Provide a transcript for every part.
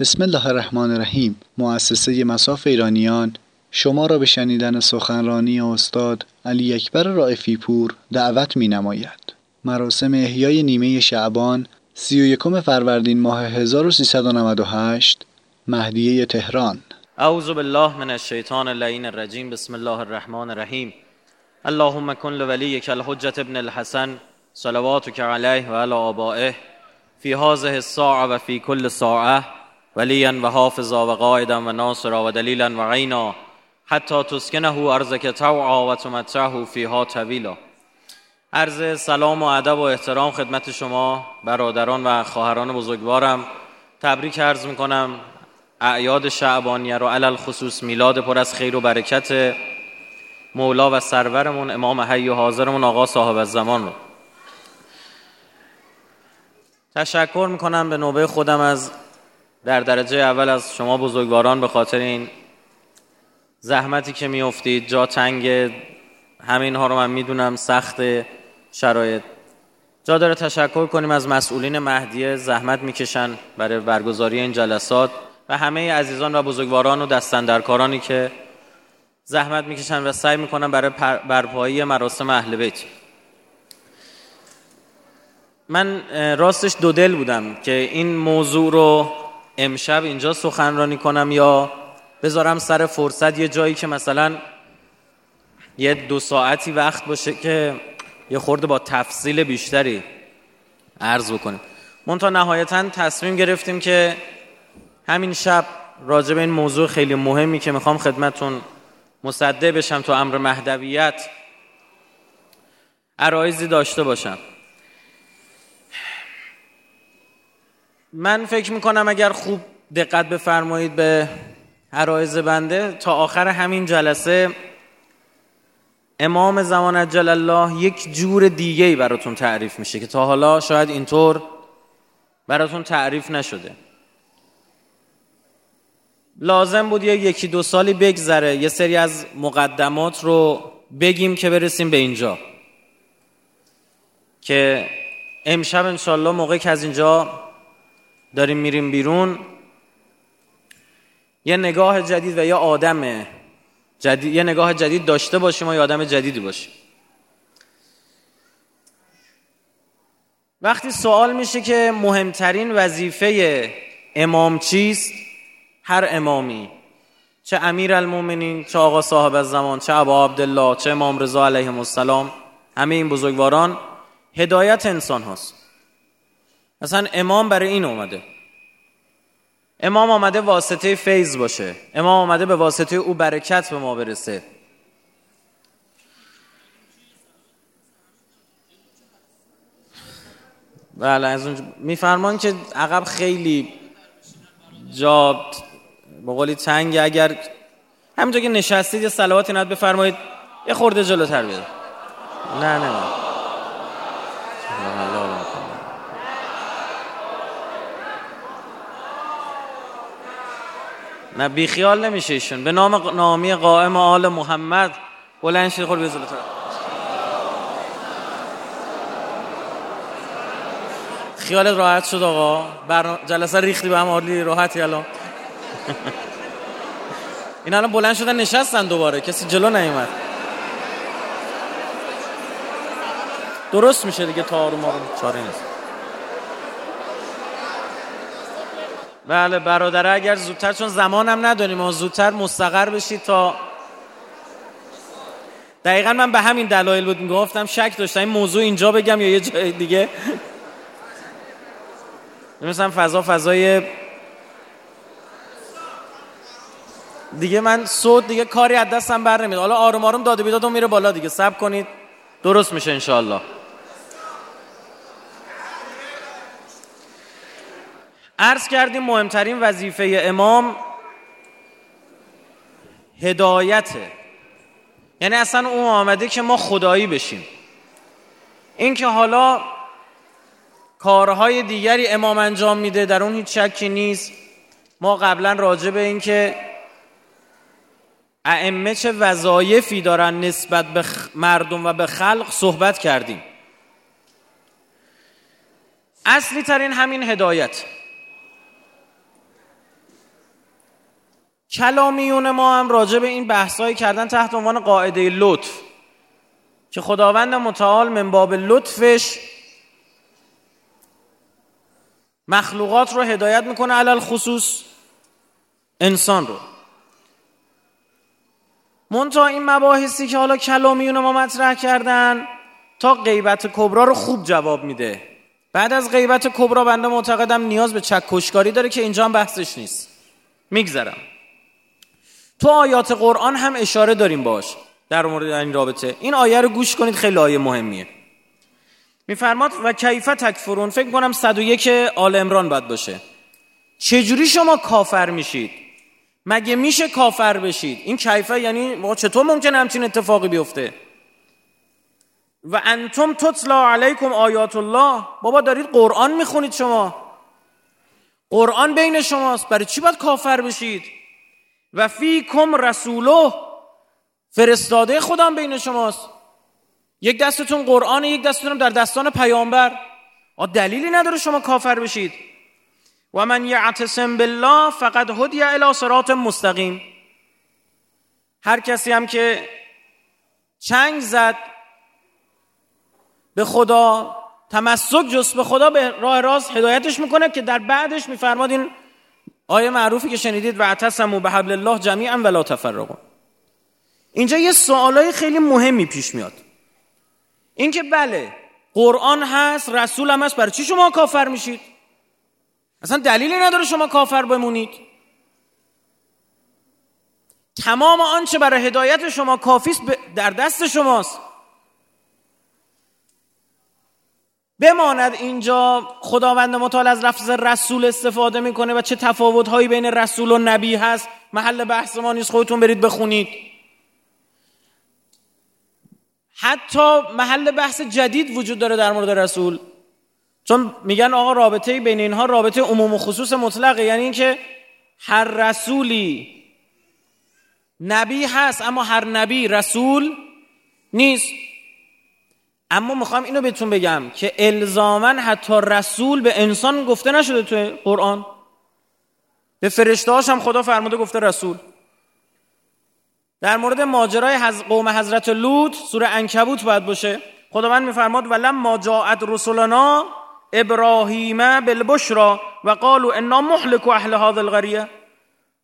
بسم الله الرحمن الرحیم. مؤسسه مساف ایرانیان. شما را به شنیدن سخنرانی استاد علی اکبر رائفی پور دعوت می نماید. مراسم احیای نیمه شعبان سی و یکم فروردین ماه 1398 مهدیه تهران. اعوذ بالله من الشیطان اللعین الرجیم. بسم الله الرحمن الرحیم. اللهم کن لولیک الحجت ابن الحسن صلواتک علیه و علی آبائه فی هذه الساعه و فی کل ساعه ولیا و حافظا و قائدا و ناصرا و دلیلا و عینا حتی تسکنه ارزک توعا و تمتعه فیها طویلا. عرض سلام و ادب و احترام خدمت شما برادران و خواهران بزرگوارم. تبریک عرض می‌کنم. اعیاد شعبانیه رو علل خصوص میلاد پر از خیر و برکت مولا و سرورمون امام حی و حاضرمون آقا صاحب الزمان رو. تشکر می‌کنم به نوبه خودم از در درجه اول از شما بزرگواران به خاطر این زحمتی که میافتید جا تنگ همین ها رو من می‌دونم سخت شرایط. جا داره تشکر کنیم از مسئولین مهدیه زحمت می‌کشن برای برگزاری این جلسات و همه عزیزان و بزرگواران و دستندرکارانی که زحمت می‌کشن و سعی می‌کنن برای برپایی مراسم اهل بیت. من راستش دو دل بودم که این موضوع رو امشب اینجا سخنرانی کنم یا بذارم سر فرصت یه جایی که مثلا یه دو ساعتی وقت باشه که یه خورده با تفصیل بیشتری عرض بکنیم. تا نهایتا تصمیم گرفتیم که همین شب راجع به این موضوع خیلی مهمی که می‌خوام خدمتون مصده بشم تو امر مهدویت عرایزی داشته باشم. من فکر می‌کنم اگر خوب دقت بفرمایید به عرایز بنده تا آخر همین جلسه امام زمان اجل الله یک جور دیگه ای براتون تعریف میشه که تا حالا شاید اینطور براتون تعریف نشده. لازم بود یه یکی دو سالی بگذره یه سری از مقدمات رو بگیم که برسیم به اینجا. که امشب انشالله موقع که از اینجا داریم میریم بیرون. یه نگاه جدید و یه آدم جدید یه نگاه جدید داشته باشیم و یه آدم جدیدی باشیم. وقتی سوال میشه که مهمترین وظیفه امام چیست؟ هر امامی. چه امیر المومنین چه آقا صاحب الزمان چه ابا عبدالله چه امام رضا علیه السلام همه این بزرگواران. هدایت انسان هاست. اصلا امام برای این اومده. امام آمده واسطه فیض باشه. امام آمده به واسطه او برکت به ما برسه. بله از اونجا میفرمان که عقب خیلی جا بقولی تنگ اگر همینجا که نشستید یه سلواتی ند بفرمایید یه خورده جلوتر بیاد نه نه نه. نه بیخیال نمیشه ایشون. به نام نامی قائم آل محمد. بلند شد خور بیزلت خیالت راحت شد آقا. بر جلسه ریختی به هم عالی راحتی الان. این الان بلند شدن نشستن دوباره. کسی جلو نیومد. درست میشه دیگه تا آروم آروم. چاره نیست. بله برادره اگر زودتر چون زمانم نداریم و زودتر مستقر بشید تا دقیقا من به همین دلایل بود گفتم شک داشتم. این موضوع اینجا بگم یا یه جای دیگه. مثلا فضا فضای دیگه من صوت دیگه کاری از دستم بر نمیاد. حالا آروم آروم داده بیداد میره بالا دیگه. سب کنید. درست میشه انشالله عرض کردیم مهمترین وظیفه امام هدایته یعنی اصلا اون آمده که ما خدایی بشیم. اینکه حالا کارهای دیگری امام انجام میده در اون هیچ شکی نیست. ما قبلا راجع به اینکه ائمه چه وظایفی دارن نسبت به مردم و به خلق صحبت کردیم. اصلی ترین همین هدایت. کلامیون ما هم راجع به این بحثایی کردن تحت عنوان قاعده لطف. که خداوند متعال من باب لطفش مخلوقات رو هدایت می‌کنه علل خصوص انسان رو. منتها این مباحثی که حالا کلامیون ما مطرح کردن تا غیبت کبرا رو خوب جواب میده. بعد از غیبت کبرا بنده معتقدم نیاز به چکشکاری داره که اینجا هم بحثش نیست. میگذرم. تو آیات قرآن هم اشاره داریم باش در مورد این رابطه. این آیه رو گوش کنید خیلی آیه مهمیه. میفرماد و کیفه تکفرون؟ فکر کنم 101 آل امران باید باشه. چجوری شما کافر میشید؟ مگه میشه کافر بشید؟ این کیفه یعنی چطور ممکن همچین اتفاقی بیفته؟ و انتم تطلا علیکم آیات الله؟ بابا دارید قرآن می‌خونید شما. قرآن بین شماست. برای چی باید کافر بشید؟ و فیکم رسوله فرستاده خودم بین شماست. یک دستتون قرآن یک دستتون در دستان پیامبر. دلیلی نداره شما کافر بشید. و من یعتصم بالله فقط هدی الی صراط مستقیم. هر کسی هم که چنگ زد به خدا تمسک جست به خدا به راه راست هدایتش می‌کنه که در بعدش میفرماد این آیه معروفی که شنیدید و اعتصموا به حبل الله جمیعا ولا تفرقوا. اینجا یه سوالای خیلی مهمی پیش میاد. اینکه بله قرآن هست رسول هم هست برای چی شما کافر میشید؟ اصلا دلیلی نداره شما کافر بمونید. تمام آنچه برای هدایت شما کافیست در دست شماست. بماند اینجا. خداوند متعال از لفظ رسول استفاده می‌کنه و چه تفاوت هایی بین رسول و نبی هست. محل بحث ما نیست خودتون برید بخونید. حتی محل بحث جدید وجود داره در مورد رسول. چون میگن آقا رابطه بین اینها رابطه عموم و خصوص مطلقه. یعنی اینکه هر رسولی نبی هست اما هر نبی رسول نیست. اما می‌خوام اینو بهتون بگم که الزامن حتی رسول به انسان گفته نشده تو قرآن. به فرشتهاش هم خدا فرموده گفته رسول. در مورد ماجرای قوم حضرت لوط سوره انکبوت باید باشه. خداوند میفرماد ولم ما جاءت رسولنا ابراهیم بالبشرا و قالوا انا مهلك اهل هذا القريه.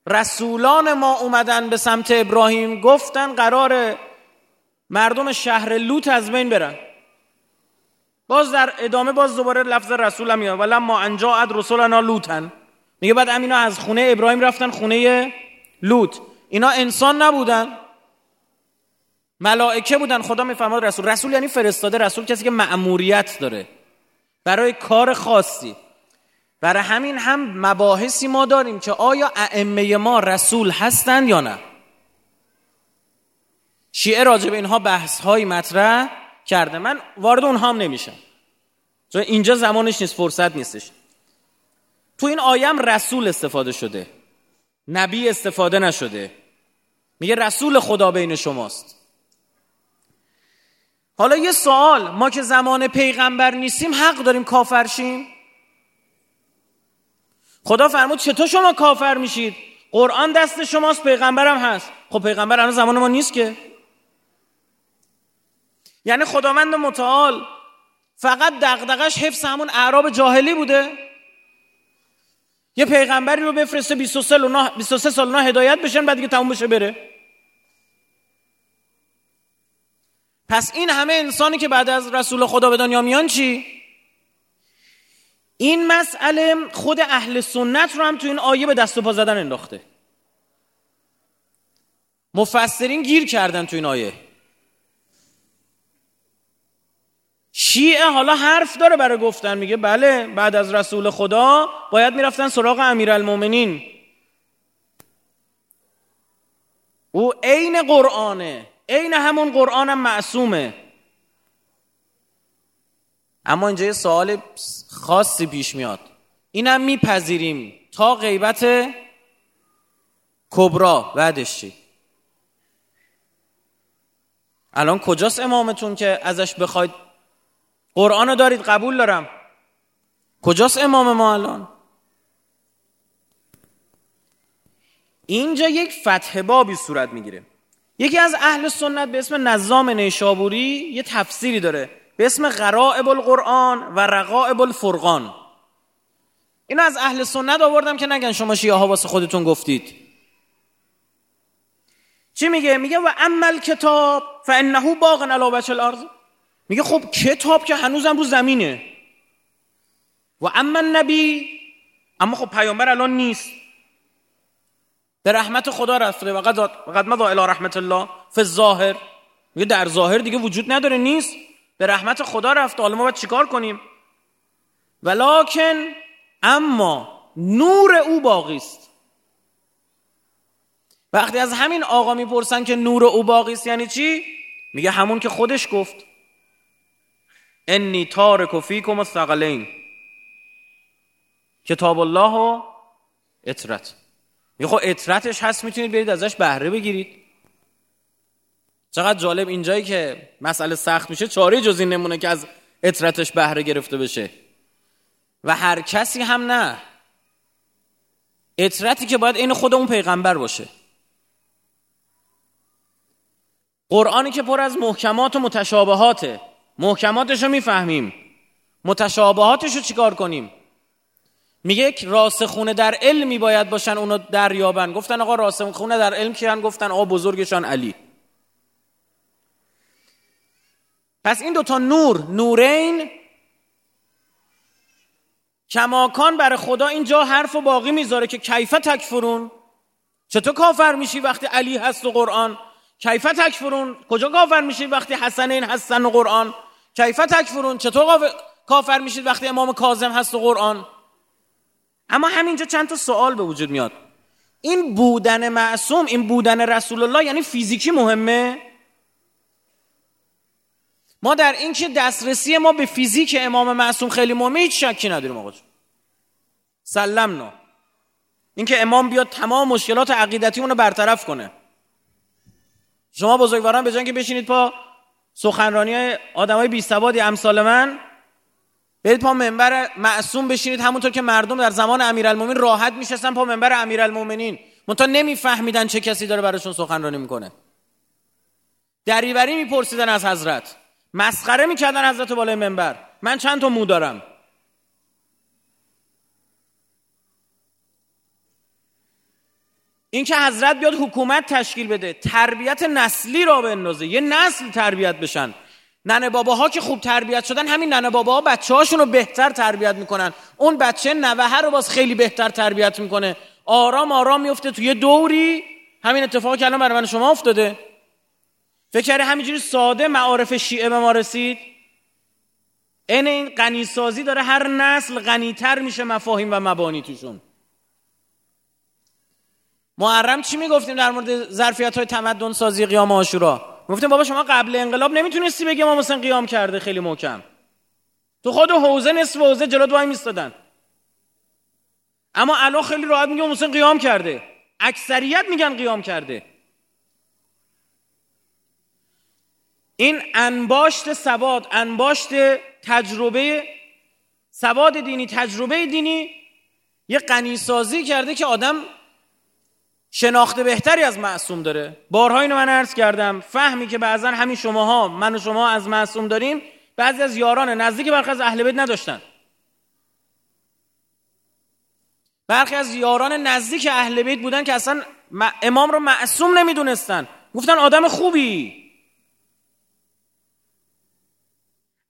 رسولان ما اومدن به سمت ابراهیم گفتن قرار مردم شهر لوط از بین برن. باز در ادامه باز دوباره لفظ رسول هم میاد. ولما انجاءت رسولنا لوطن میگه بعد امینا از خونه ابراهیم رفتن خونه لوط. اینا انسان نبودن. ملائکه بودن. خدا میفرماد رسول. رسول یعنی فرستاده. رسول کسی که مأموریت داره. برای کار خاصی. برای همین هم مباحثی ما داریم که آیا ائمه ما رسول هستند یا نه. شیعه راجع به اینها بحث های مطرح کرده. من وارد اونها هم نمیشم. چون اینجا زمانش نیست فرصت نیستش. تو این آیم رسول استفاده شده. نبی استفاده نشده. میگه رسول خدا بین شماست. حالا یه سوال ما که زمان پیغمبر نیستیم حق داریم کافر شیم؟ خدا فرمود چطور شما کافر میشید؟ قرآن دست شماست پیغمبرم هست. خب پیغمبر الان زمان ما نیست که. یعنی خداوند متعال. فقط دغدغش حفظ همون اعراب جاهلی بوده. یه پیغمبری رو بفرسته 23 سال نه هدایت بشن بعد دیگه تموم بشه بره. پس این همه انسانی که بعد از رسول خدا به دنیا میان چی؟ این مسئله خود اهل سنت رو هم تو این آیه به دست و پا زدن انداخته. مفسرین گیر کردن تو این آیه. شیعه حالا حرف داره برای گفتن میگه بله بعد از رسول خدا باید می‌رفتن سراغ امیرالمومنین. او عین قرآنه عین همون قرآنم معصومه. اما اینجا یه سوال خاصی پیش میاد. اینم میپذیریم. تا غیبت کبرا بعدش چی؟ الان کجاست امامتون که ازش بخواید قرآن رو دارید قبول دارم. کجاست امام ما الان؟ اینجا یک فتح بابی صورت می‌گیره. یکی از اهل سنت به اسم نظام نیشابوری یه تفسیری داره. به اسم غرائب القرآن و رقائب الفرقان. اینو از اهل سنت آوردم که نگن شما شیعه ها واسه خودتون گفتید. چی میگه؟ میگه و عمل کتاب فانه باغ علی وجه الارض. میگه خب کتاب که هنوزم رو زمینه. و اما نبی اما خب پیامبر الان نیست. به رحمت خدا رفته. و قد مضى الى رحمت الله فی الظاهر. میگه در ظاهر دیگه وجود نداره نیست. به رحمت خدا رفته. حالا ما باید چیکار کنیم؟ ولکن اما نور او باقی است. وقتی از همین آقا می‌پرسن که نور او باقی است یعنی چی؟ میگه همون که خودش گفت. انی تارک فیکم الثقلین کتاب الله و اطرت. میگه خب اطرتش هست می‌تونید برید ازش بهره بگیرید. چقدر جالب اینجایی که مسئله سخت میشه چاره جز این نمونه که از اطرتش بهره گرفته بشه. و هر کسی هم نه. اطرتی که باید این خود اون پیغمبر باشه. قرآنی که پر از محکمات و متشابهاته. محکماتش رو می‌فهمیم. متشابهاتش رو چیکار کنیم؟ میگه یک راسخونه در علمی باید باشن اونو دریابن. گفتن آقا راسخونه در علم کیان گفتن آقا بزرگشان علی. پس این دوتا نور نورین کماکان برای خدا اینجا حرف و باقی می‌ذاره که کیفه تکفرون چطور کافر میشی وقتی علی هست و قرآن؟ کیفه تکفرون کجا کافر میشی وقتی حسنین هستن و قرآن؟ کیفه تکفرون چطور کافر میشید وقتی امام کاظم هست و قرآن؟ اما همینجا چند تا سوال به وجود میاد. این بودن معصوم این بودن رسول الله یعنی فیزیکی مهمه؟ ما در این که دسترسی ما به فیزیک امام معصوم خیلی مهمه هیچ شکی نداریم آقا سلمنا اینکه امام بیاد تمام مشکلات عقیدتی رو برطرف کنه. شما بزرگواران به که بشینید پا. سخنرانی های آدم های امثال من. برید پا منبر معصوم بشینید. همونطور که مردم در زمان امیرالمومنین راحت میشستن پا منبر امیرالمومنین. منتها نمیفهمیدن چه کسی داره براشون سخنرانی می‌کنه. دریوری میپرسیدن از حضرت. مسخره می‌کردن حضرت بالای منبر. من چند تا مو دارم. این که حضرت بیاد حکومت تشکیل بده تربیت نسلی را بندازه. یه نسل تربیت بشن. ننه باباها که خوب تربیت شدن همین ننه باباها بچه هاشون رو بهتر تربیت می‌کنن. اون بچه نوهه رو باز خیلی بهتر تربیت می‌کنه. آرام آرام میفته توی دوری. همین اتفاقی که الان برای من شما افتاده. فکر همینجوری ساده معارف شیعه به ما رسید؟ این این غنیسازی داره هر نسل غنیتر میشه مفاهیم و مبانی توشون. محرم چی می‌گفتیم در مورد ظرفیت های تمدن سازی قیام آشورا گفتیم بابا شما قبل انقلاب نمی‌تونستی بگی ما مثلا قیام کرده خیلی محکم. تو خود حوزه نصف حوزه جلو وای میستادن اما الان خیلی راحت میگه مثلا قیام کرده. اکثریت میگن قیام کرده. این انباشت سواد انباشت تجربه سواد دینی تجربه دینی یه قنیسازی کرده که آدم شناخت بهتری از معصوم داره. بارها اینو من عرض کردم. فهمی که بعضا همین شماها من و شما از معصوم داریم. بعضی از یاران نزدیک برخی از اهل بیت نداشتن. برخی از یاران نزدیک اهل بیت بودن که اصلا امام رو معصوم نمی‌دونستن. گفتن آدم خوبی.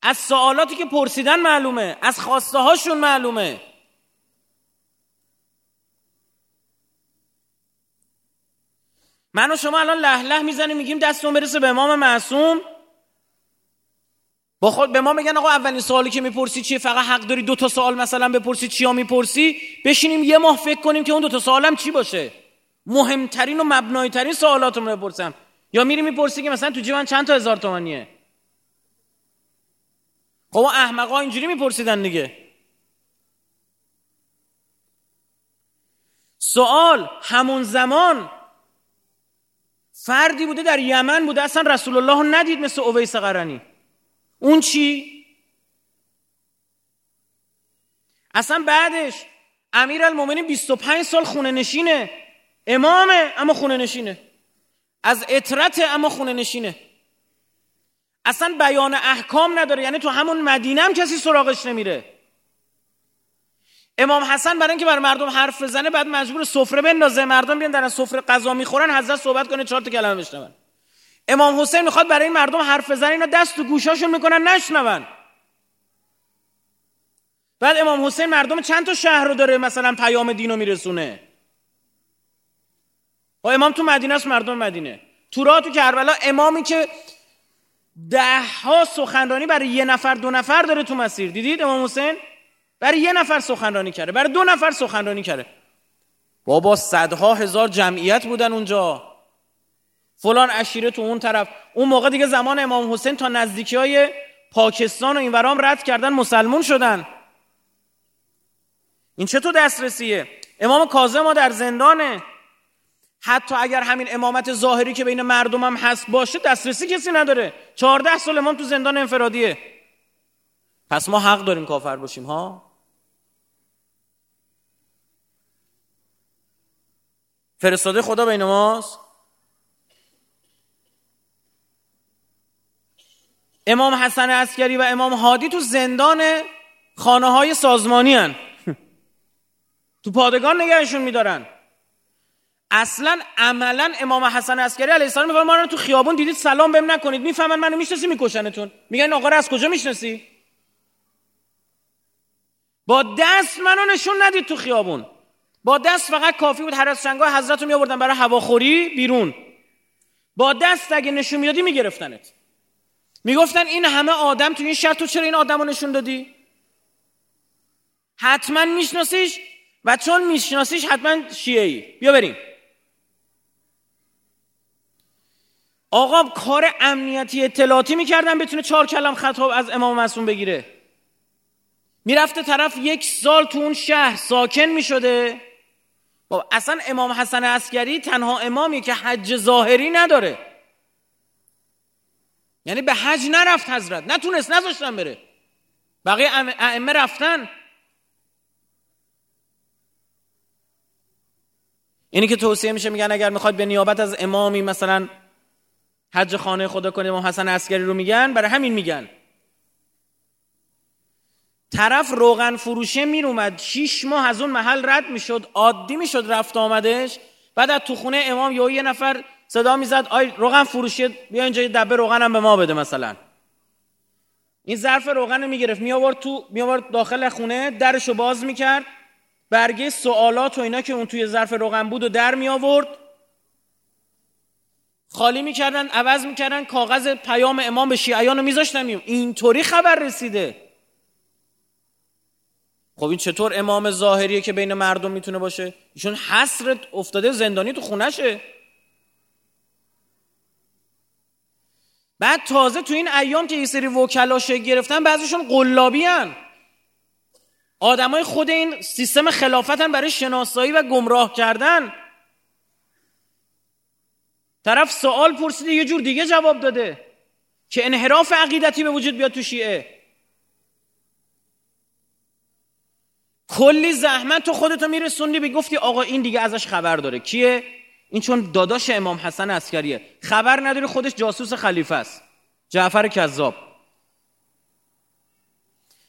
از سوالاتی که پرسیدن معلومه. از خواسته هاشون معلومه. من و شما الان له له می‌زنیم میگیم دستون برسه به امام معصوم. با خود به ما میگن آقا اولین سوالی که می‌پرسی چیه؟ فقط حق داری دو تا سوال مثلا بپرسی چیا می‌پرسی؟ بشینیم یه ماه فکر کنیم که اون دو تا سوالم چی باشه؟ مهمترین و مبنایی ترین سوالاتمون رو بپرسم. یا میری می‌پرسی که مثلا تو جیبم چند تا هزار تومانیه؟ خب احمقا اینجوری میپرسیدن دیگه. سوال همون زمان فردی بوده در یمن بوده اصلا رسول الله ندید مثل اویس قرنی اون چی؟ اصلا بعدش امیر المومنین 25 سال خونه نشینه. امامه اما خونه نشینه. از اطرت اما خونه نشینه. اصلا بیان احکام نداره یعنی تو همون مدینه هم کسی سراغش نمیره. امام حسن برای اینکه برای مردم حرف بزنه بعد مجبور سفره بندازه. مردم بیان در سفره غذا می‌خورن حضرت صحبت کنه چهار تا کلمه بشنون. امام حسین می‌خواد برای این مردم حرف بزنه اینا دست تو گوشاشون می‌کنن نشنون. بعد امام حسین مردم چند تا شهر رو داره مثلا پیام دین رو میرسونه؟ و امام تو مدینه است مردم مدینه. تو تو کربلا امامی که ده ها سخنرانی برای یه نفر دو نفر داره تو مسیر. دیدید امام حسین؟ برای یه نفر سخنرانی کرده برای دو نفر سخنرانی کرده. بابا صدها هزار جمعیت بودن اونجا. فلان اشیره تو اون طرف. اون موقع دیگه زمان امام حسین تا نزدیکی های پاکستان و این ورام رد کردن مسلمون شدن. این چطور دسترسیه؟ امام کاظم ما در زندانه. حتی اگر همین امامت ظاهری که بین مردم هم هست باشه دسترسی کسی نداره. چهارده سال امام تو زندان انفرادیه. پس ما حق داریم کافر باشیم ها؟ فرستاده خدا بین ماست؟ امام حسن عسکری و امام هادی تو زندان خانه های سازمانی هن. تو پادگان نگهشون میدارن. اصلا عملا امام حسن عسکری علیه السلام میگه ما رو تو خیابون دیدید سلام بهم نکنید. می‌فهمن منو می‌شناسی میکشنتون. میگن آقا رو از کجا می‌شناسی? با دست منو نشون ندید تو خیابون. با دست فقط کافی بود هر از چنگاه حضرت رو میآوردن برای هواخوری بیرون. با دست اگه نشون می‌دادی میگرفتنت. می‌گفتن این همه آدم تو این شهر تو چرا این آدم رو نشون دادی؟ حتما میشناسیش و چون میشناسیش حتما شیعه ای بیا بریم. آقا کار امنیتی اطلاعاتی می‌کردن بتونه چهار کلم خطاب از امام معصوم بگیره. می‌رفته طرف یک سال تو اون شهر ساکن می‌شده. اصلا امام حسن عسکری تنها امامی که حج ظاهری نداره. یعنی به حج نرفت حضرت. نتونست نذاشتن بره. بقیه ائمه رفتن. اینی که توصیه میشه میگن اگر می‌خواد به نیابت از امامی مثلا حج خانه خدا کنه امام حسن عسکری رو میگن برای همین میگن. طرف روغن فروشه میرومد. شیش ماه از اون محل رد می‌شد. عادی می‌شد رفت آمدش. بعد از تو خونه امام یا یه نفر صدا می‌زد آی روغن فروشی بیا اینجا یه دبه روغن به ما بده مثلا. این ظرف روغن رو می‌گرفت. می آورد تو می آورد داخل خونه درشو باز می‌کرد. برگه سوالات و اینا که اون توی ظرف روغن بود و در می آورد خالی می‌کردن عوض می‌کردن کاغذ پیام امام به شیعیان رو میذاشتن اینطوری خبر رسیده. خب این چطور امام ظاهریه که بین مردم می‌تونه باشه؟ ایشون حسرت افتاده زندانی تو خونشه. بعد تازه تو این ایام که یه سری وکلا گرفتن بعضیشون قلابی هن آدمای خود این سیستم خلافتن برای شناسایی و گمراه کردن. طرف سوال پرسیده یه جور دیگه جواب داده که انحراف عقیدتی به وجود بیاد تو شیعه. کلی زحمت تو خودتو میرسوندی به گفتی آقا این دیگه ازش خبر داره. کیه؟ این چون داداش امام حسن عسکریه. خبر نداره خودش جاسوس خلیفه است. جعفر کذاب.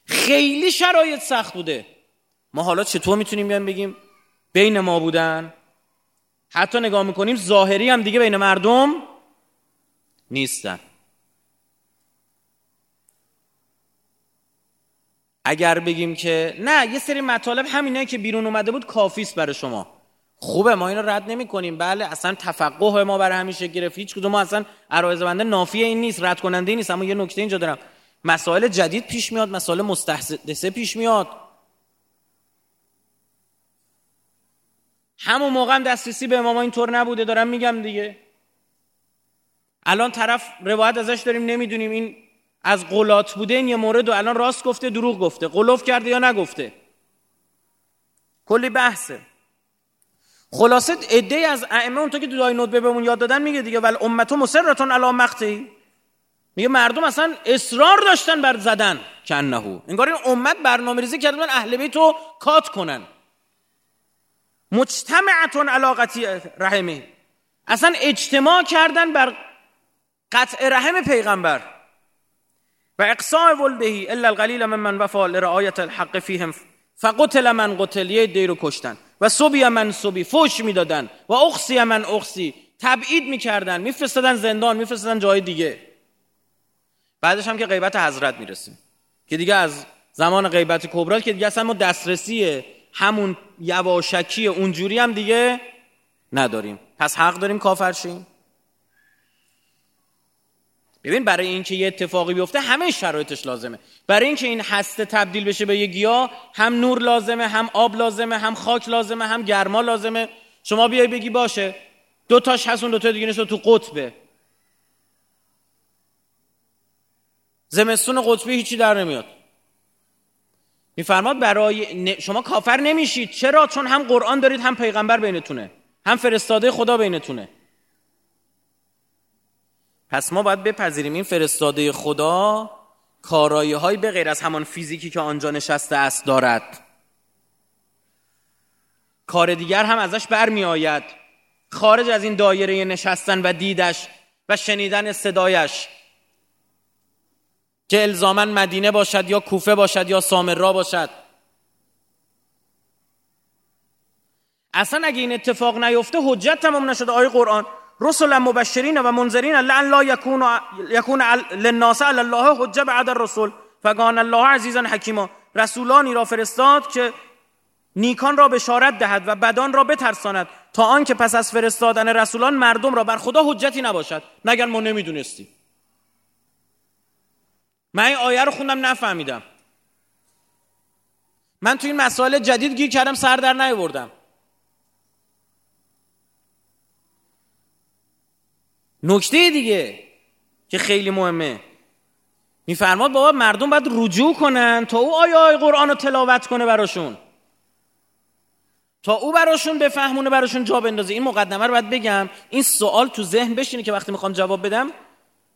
خیلی شرایط سخت بوده. ما حالا چطور می‌تونیم بیایم بگیم؟ بین ما بودن. حتی نگاه می‌کنیم ظاهری هم دیگه بین مردم نیستن. اگر بگیم که نه یه سری مطالب همینه که بیرون اومده بود کافیست برای شما. خوبه ما اینو رد نمی کنیم بله اصلا تفقه ما برای همیشه گرفت. هیچ کدوم ما اصلا عرایز بنده نافیه این نیست رد کننده نیست. اما یه نکته اینجا دارم. مسائل جدید پیش میاد مسائل مستحدثه پیش میاد. همون موقع هم دسترسی به امام اینطور نبوده دارم میگم دیگه. الان طرف روایت ازش داریم نمی‌دونیم. این از قلات بوده این یه مورد و الان راست گفته دروغ گفته. قلوف کرده یا نگفته؟ کلی بحثه. خلاصه عده از ائمه اونطور که دعای ندبه بهمون یاد دادن میگه دیگه ول امتو مسرتون علی مقتی. میگه مردم اصلا اصرار داشتن بر زدن. کنهو انگار این امت برنامه ریزی کردن اهل بیت رو کات کنن. مجتمعتون علاقتی رحمه. اصلا اجتماع کردن بر قطع رحم پیغمبر. و اقصاء ولدهی الا القلیل من من وفا لرعایت الحق فیهم فقتل من قتل یه دی رو کشتن. و صبی من صبی فوش می‌دادن. و اخسی من اخسی تبعید می‌کردن. میفرستادن زندان میفرستادن جای دیگه. بعدش هم که غیبت حضرت می‌رسیم. که دیگه از زمان غیبت کبرا که دیگه اصلا ما دسترسی همون یواشکی اونجوری هم دیگه نداریم. پس حق داریم کافر شیم. ببین برای اینکه یه اتفاقی بیفته همه شرایطش لازمه. برای اینکه این هسته تبدیل بشه به یه گیاه هم نور لازمه هم آب لازمه هم خاک لازمه هم گرما لازمه. شما بیای بگی باشه دو تاش هست اون دو تا دیگه تو قطبه. زمستون قطبی هیچی در نمیاد. میفرماد برای شما کافر نمیشید. چرا؟ چون هم قرآن دارید هم پیغمبر بینتونه. هم فرستاده خدا بینتونه. پس ما باید بپذیریم این فرستاده خدا کارایی های به غیر از همان فیزیکی که آنجا نشسته است دارد. کار دیگر هم ازش برمی آید خارج از این دایره نشستن و دیدش و شنیدن صدایش. که الزامن مدینه باشد یا کوفه باشد یا سامرا باشد. اصلا اگه این اتفاق نیفته حجت تمام نشده آیه قرآن. رسلا مبشرین و منذرین لعن لا یکون یکون للناس علی الله حجه بعد الرسل فکان الله عزیزا حکیما. رسولانی را فرستاد که نیکان را بشارت دهد و بدان را بترساند تا آنکه پس از فرستادن رسولان مردم را بر خدا حجتی نباشد. نگن ما نمی‌دونستیم؟ من این آیه رو خوندم نفهمیدم. من تو این مسائل جدید گیر کردم سر در نیاوردم. نکته دیگه که خیلی مهمه. میفرماد بابا مردم باید رجوع کنن تا او آیه آیه قرآن رو تلاوت کنه براشون. تا او براشون بفهمونه براشون جا بندازه. این مقدمه رو باید بگم. این سوال تو ذهن بشینه که وقتی می‌خوام جواب بدم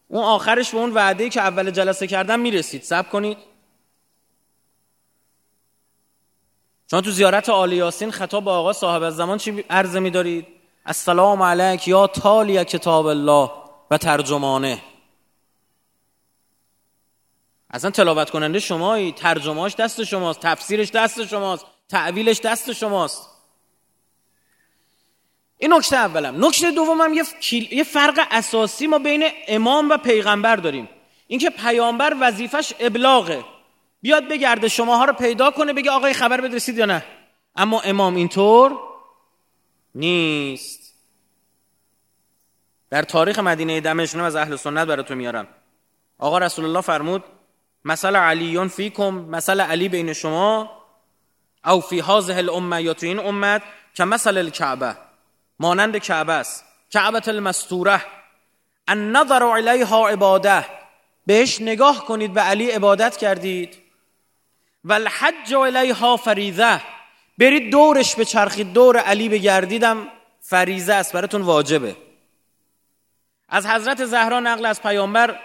اون آخرش به اون وعده که اول جلسه کردم می‌رسید. سب کنید شما تو زیارت آل یاسین خطاب با آقا صاحب از زمان چی عرضه میدارید؟ السلام علیک یا تالی کتاب الله و ترجمانه اصلا تلاوت کننده شمایی ترجمهاش دست شماست تفسیرش دست شماست تعویلش دست شماست این نکته اولم نکته دومم یه, یه فرق اساسی ما بین امام و پیغمبر داریم اینکه پیامبر وظیفش ابلاغه بیاد بگرده شماها رو پیدا کنه بگه آقای خبر بدرسید یا نه اما امام اینطور نیست. در تاریخ مدینه دمشق از اهل سنت براتون میارم. آقا رسول الله فرمود مثل علیون فیکم مثل علی بین شما او فی هذه الامه یا تو این امت که مثل الکعبه مانند کعبه است کعبه المستوره ان نظر علیها عباده. بهش نگاه کنید به علی عبادت کردید. و الحج علیها فریضه. برید دورش به چرخید دور علی بگردیدم. فریضه است براتون واجبه. از حضرت زهرا نقل از پیامبر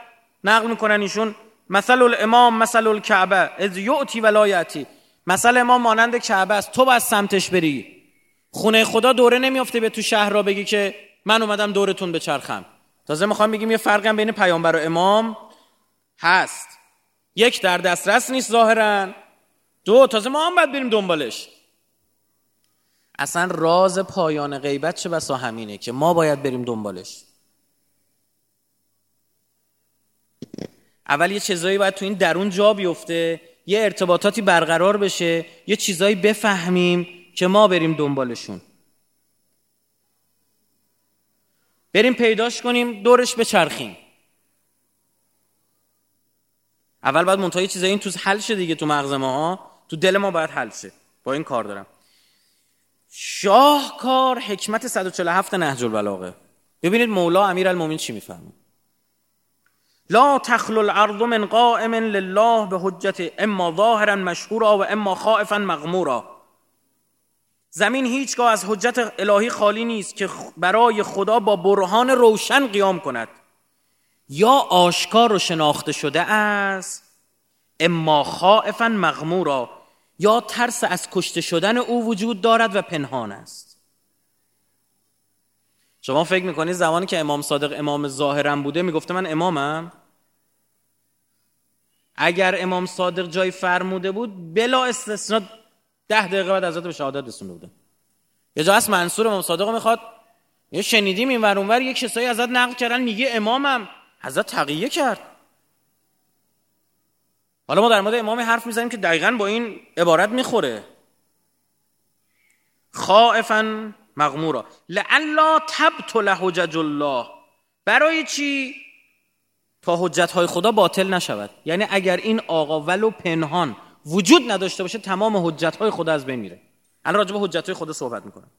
نقل می‌کنن ایشون مثل الامام مثل الکعبه از یعتی ولایتی مثل امام مانند کعبه است تو باید سمتش بری. خونه خدا دوره نمیافته به تو شهر را بگی که من اومدم دورتون بچرخم. تازه می‌خوام بگیم یه فرقم بین پیامبر و امام هست. یک در دسترس نیست ظاهرا. دو تازه ما هم باید بریم دنبالش. اصلا راز پایان غیبت چه بسا همینه که ما باید بریم دنبالش. اول یه چیزایی باید تو این درون جا بیفته یه ارتباطاتی برقرار بشه یه چیزایی بفهمیم که ما بریم دنبالشون. بریم پیداش کنیم دورش بچرخیم. اول باید منتهای چیزایی این تو حل شه دیگه تو مغز ما ها تو دل ما باید حل شه. با این کار دارم. شاهکار حکمت 147 نهج البلاغه ببینید مولا المومین چی می‌فهمه. لا تخل الارض من قائم لله به حجت اما ظاهرا مشهورا و اما خائفا مغمورا. زمین هیچگاه از حجت الهی خالی نیست که برای خدا با برهان روشن قیام کند. یا آشکار و شناخته شده است اما خائفا مغمورا. یا ترس از کشته شدن او وجود دارد و پنهان است. شما فکر می‌کنید زمانی که امام صادق امام ظاهرم بوده می‌گفته من امامم؟ اگر امام صادق جای فرموده بود بلا استثنا ده دقیقه بعد حضرت به شهادت رسونده بوده. یه جا هست منصور امام صادق می‌خواد یه شنیدیم این ور اونور یک کسایی ازت نقل کردن میگه امامم. حضرت تقیه کرد. حالا ما در مورد امام حرف می‌زنیم که دقیقا با این عبارت می‌خوره. خائفا مغمورا. لعلا تبتل حجج الله. برای چی؟ تا حجت های خدا باطل نشود. یعنی اگر این آقا ولو پنهان وجود نداشته باشه تمام حجت های خدا از بین میره. الان راجع به حجت های خدا صحبت می‌کنم.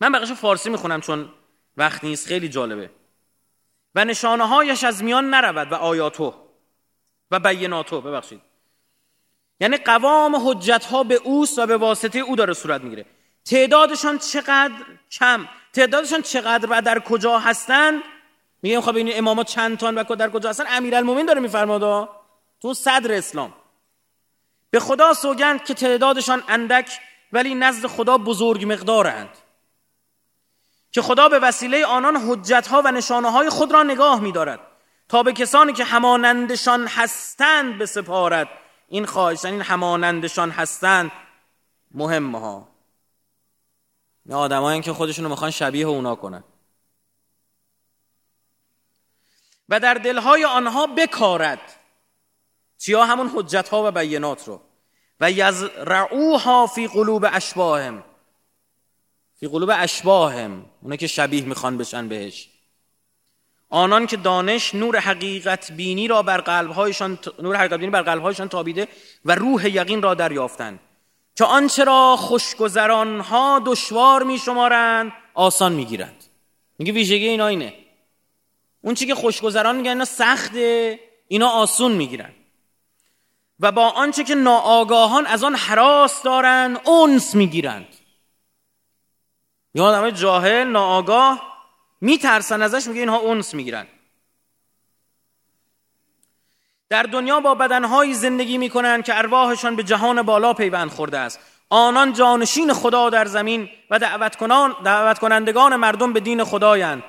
من بقیش فارسی می‌خونم چون وقت نیست خیلی جالبه. و نشانه هایش از میان نرود و آیاتو. و بیناتو ببخشید. یعنی قوام حجت ها به اوست و به واسطه او داره صورت می‌گیره. تعدادشان چقدر کم؟ تعدادشان چقدر و در کجا هستند میگه خب این امامات چند تان و در کجا هستن؟ امیرالمومنین داره میفرماد تو صدر اسلام. به خدا سوگند که تعدادشان اندک ولی نزد خدا بزرگ مقدارند. که خدا به وسیله آنان حجت ها و نشانه های خود را نگاه میدارد. تا به کسانی که همانندشان هستند به سپارت این خواهشن این همانندشان هستند. مهم ها. آدمایی که خودشونو می‌خوان شبیه اونا کنن. و در دلهای آنها بکارد. چیا همون حجت ها و بینات رو. و یزرعوها فی قلوب اشباهم. فی قلوب اشباهم. اونا که شبیه می‌خوان بشن بهش. آنان که دانش نور حقیقت بینی را بر قلبهایشان نور حقیقت بینی بر قلبهایشان تابیده و روح یقین را دریافتند. که آنچه را خوشگذران ها دشوار میشمارند آسان می‌گیرند. میگه ویژگی اینا اینه. اون چی که خوشگذران میگن اینا سخته اینا آسون می‌گیرن. و با آنچه که ناآگاهان از آن حراس دارند اونس می‌گیرند. یا آدم جاهل ناآگاه میترسن ازش میگه اینها اونس می‌گیرن. در دنیا با بدنهایی زندگی می‌کنند که ارواحشان به جهان بالا پیوند خورده است. آنان جانشین خدا در زمین و دعوت, کنان دعوت کنندگان مردم به دین خدایند.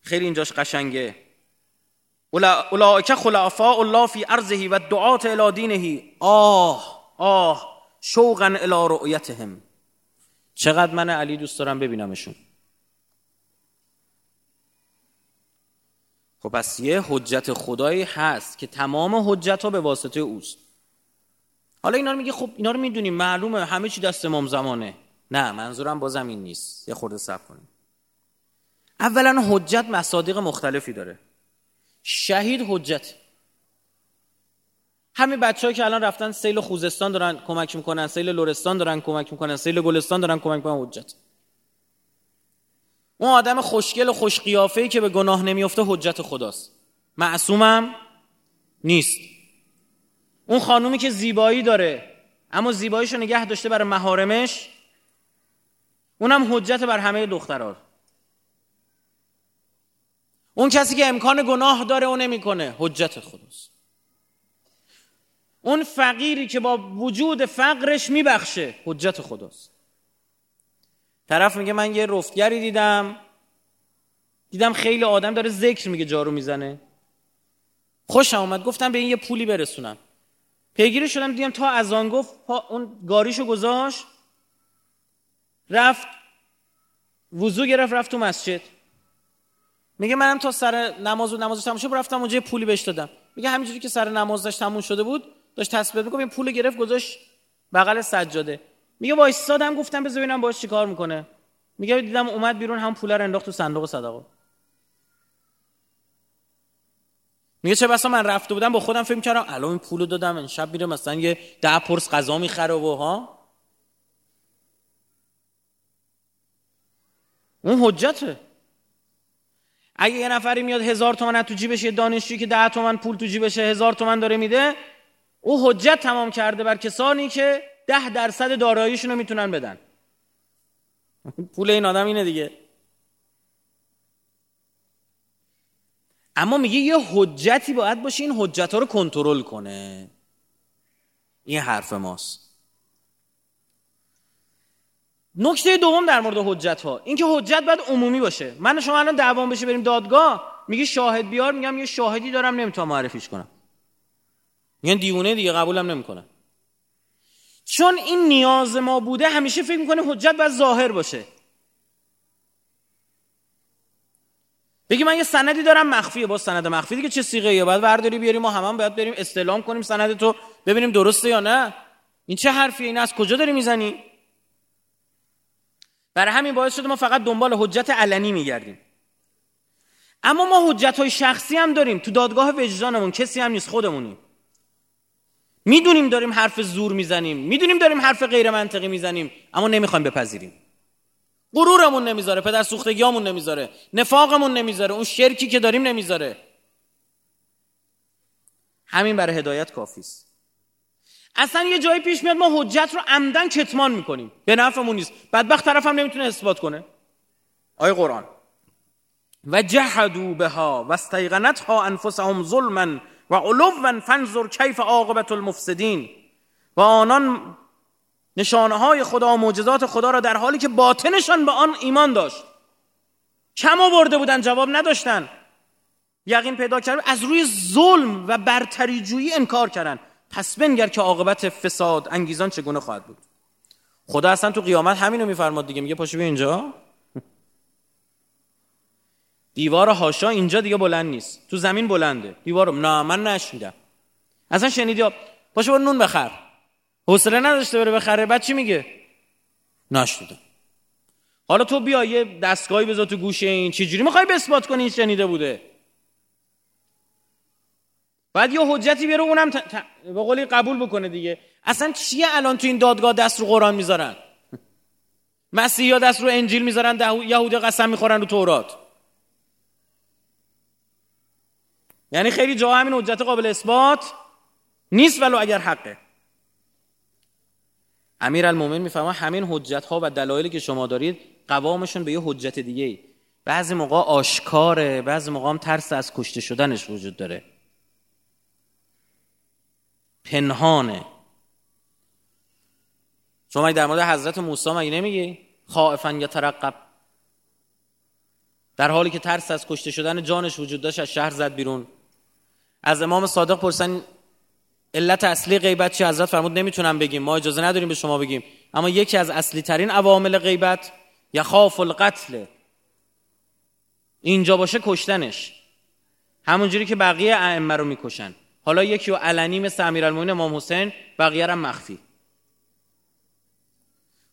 خیلی اینجاش قشنگه. اولئک خلفاء الله فی ارضه و دعات الی دینه. آه آه شوقا الی رؤیتهم. چقدر من علی دوست دارم ببینمشون. خب پس یه حجت خدایی هست که تمام حجت ها به واسطه اوست. حالا اینا رو میگه خب اینا رو می‌دونیم معلومه همه چی دست امام زمانه. نه منظورم با زمین نیست. یه خورده صبر کنیم. اولا حجت مصادیق مختلفی داره. شهید حجت. همین بچه که الان رفتن سیل خوزستان دارن کمک می‌کنن سیل لورستان دارن کمک می‌کنن سیل گلستان دارن کمک می‌کنن حجت. اون آدم خوشگل و خوش ای که به گناه نمیفته حجت خداست. معصومم نیست. اون خانومی که زیبایی داره اما زیباییشو نگه داشته برای مهارمش اونم حجت بر همه دخترها. اون کسی که امکان گناه داره و نمی‌کنه حجت خداست. اون فقیری که با وجود فقرش میبخشه حجت خداست. طرف میگه من یه رفتگری دیدم. دیدم خیلی آدم داره ذکر میگه جارو می‌زنه. خوشم اومد گفتم به این یه پولی برسونم. پیگیری شدم دیدم تا از آن گفت اون گاریشو گذاشت. رفت وضو گرفت رفت تو مسجد. میگه منم تا سر نماز و نمازش تموم شد رفتم اونجا پولی بهش دادم. میگه همینجوری که سر نماز داشت تموم شده بود داشت تسبیح میگه این پول گرفت گذاشت بغل سجاده. میگه وایسادم گفتم بذار ببینم باش چیکار می‌کنه. میگه دیدم اومد بیرون هم پول رو انداخت تو صندوق صدقه. میگه چه بسا من رفته بودم با خودم فکر کردم الان این پولو دادم این شب میره مثلا یه ده پرس غذا می‌خره و ها. اون حجته. اگه یه نفری میاد هزار تومن تو جیبش یه دانشجویی که ده تومن پول تو جیبشه هزار تومن داره میده او حجت تمام کرده بر کسانی که ده درصد داراییشون رو می‌تونن بدن. پول این آدم اینه دیگه. اما میگه یه حجتی باید باشه این حجت ها رو کنترل کنه. این حرف ماست. نکته دوم در مورد حجت ها اینکه حجت باید عمومی باشه. من شما الان دعوام بشه بریم دادگاه. میگی شاهد بیار میگم یه شاهدی دارم نمی‌تونم معرفیش کنم. میگن دیونه دیگه قبولم نمی‌کنه. چون این نیاز ما بوده همیشه فکر می‌کنه حجت باید ظاهر باشه. بگی من یه سندی دارم مخفیه. با سند مخفی دیگه چه سیغه یه باید برداری بیاریم ما هم, هم باید بریم استلام کنیم سند تو ببینیم درسته یا نه. این چه حرفیه؟ این از کجا داری می‌زنی؟ برای همین باعث شده ما فقط دنبال حجت علنی میگردیم. اما ما حجت های شخصی هم داریم. تو دادگاه وجدانمون کسی هم نیست خودمونیم. می‌دونیم داریم حرف زور می‌زنیم می‌دونیم داریم حرف غیر منطقی می‌زنیم اما نمی‌خوایم بپذیریم. غرورمون نمی‌ذاره پدر سوختگیامون نمی‌ذاره نفاقمون نمی‌ذاره اون شرکی که داریم نمی‌ذاره. همین برای هدایت کافی است. اصلا یه جایی پیش میاد ما حجت رو عمدن کتمان می‌کنیم. به نفعمون نیست. بدبخت طرف هم نمی‌تونه اثبات کنه. آیه قرآن. و جحدوا بها و استیقنتها انفسهم ظلما و علوا فانظر کیف عاقبت المفسدین. و آنان نشانه های خدا و معجزات خدا را در حالی که باطنشان به آن ایمان داشت. کم آورده بودن جواب نداشتن. یقین پیدا کردن از روی ظلم و برتری جویی انکار کردن. پس بنگر که عاقبت فساد انگیزان چگونه خواهد بود؟ خدا اصلا تو قیامت همینو میفرماد دیگه میگه پاشو اینجا. دیوار هاشا اینجا دیگه بلند نیست. تو زمین بلنده. دیوار نه من نشیدم. اصلا شنیدی؟ پاشو برو نون بخر. حوصله نداشته بره بخره. بعد چی میگه؟ نشنیدم حالا تو بیا یه دستگاهی بذار تو گوشه این. چجوری می‌خوای به اثبات کنی شنیده بوده؟ بعد یه حجتی بیاره اونم ت... به قولی قبول بکنه دیگه. اصلا چیه الان تو این دادگاه دست رو قرآن می‌ذارن؟ مسیحا دست رو انجیل می‌ذارن. یهودی قسم می‌خورن رو تورات. یعنی خیلی جا همین حجت قابل اثبات نیست ولو اگر حقه. امیر المومن می‌فهمه همین حجت ها و دلایلی که شما دارید قوامشون به یه حجت دیگه ای بعضی موقع آشکاره بعضی موقع هم ترس از کشته شدنش وجود داره. پنهانه. شما در مورد حضرت موسی مگه نمیگی؟ خائفا یا ترقب در حالی که ترس از کشته شدن جانش وجود داشت از شهر زد بیرون. از امام صادق پرسن علت اصلی غیبت چی؟ حضرت فرمود نمی‌تونم بگیم. ما اجازه نداریم به شما بگیم. اما یکی از اصلی ترین عوامل غیبت یخاف القتل. اینجا باشه کشتنش. همونجوری که بقیه ائمه رو می‌کشن. حالا یکی و علنی مثل امیرالمومنین امام حسین بقیه هم مخفی.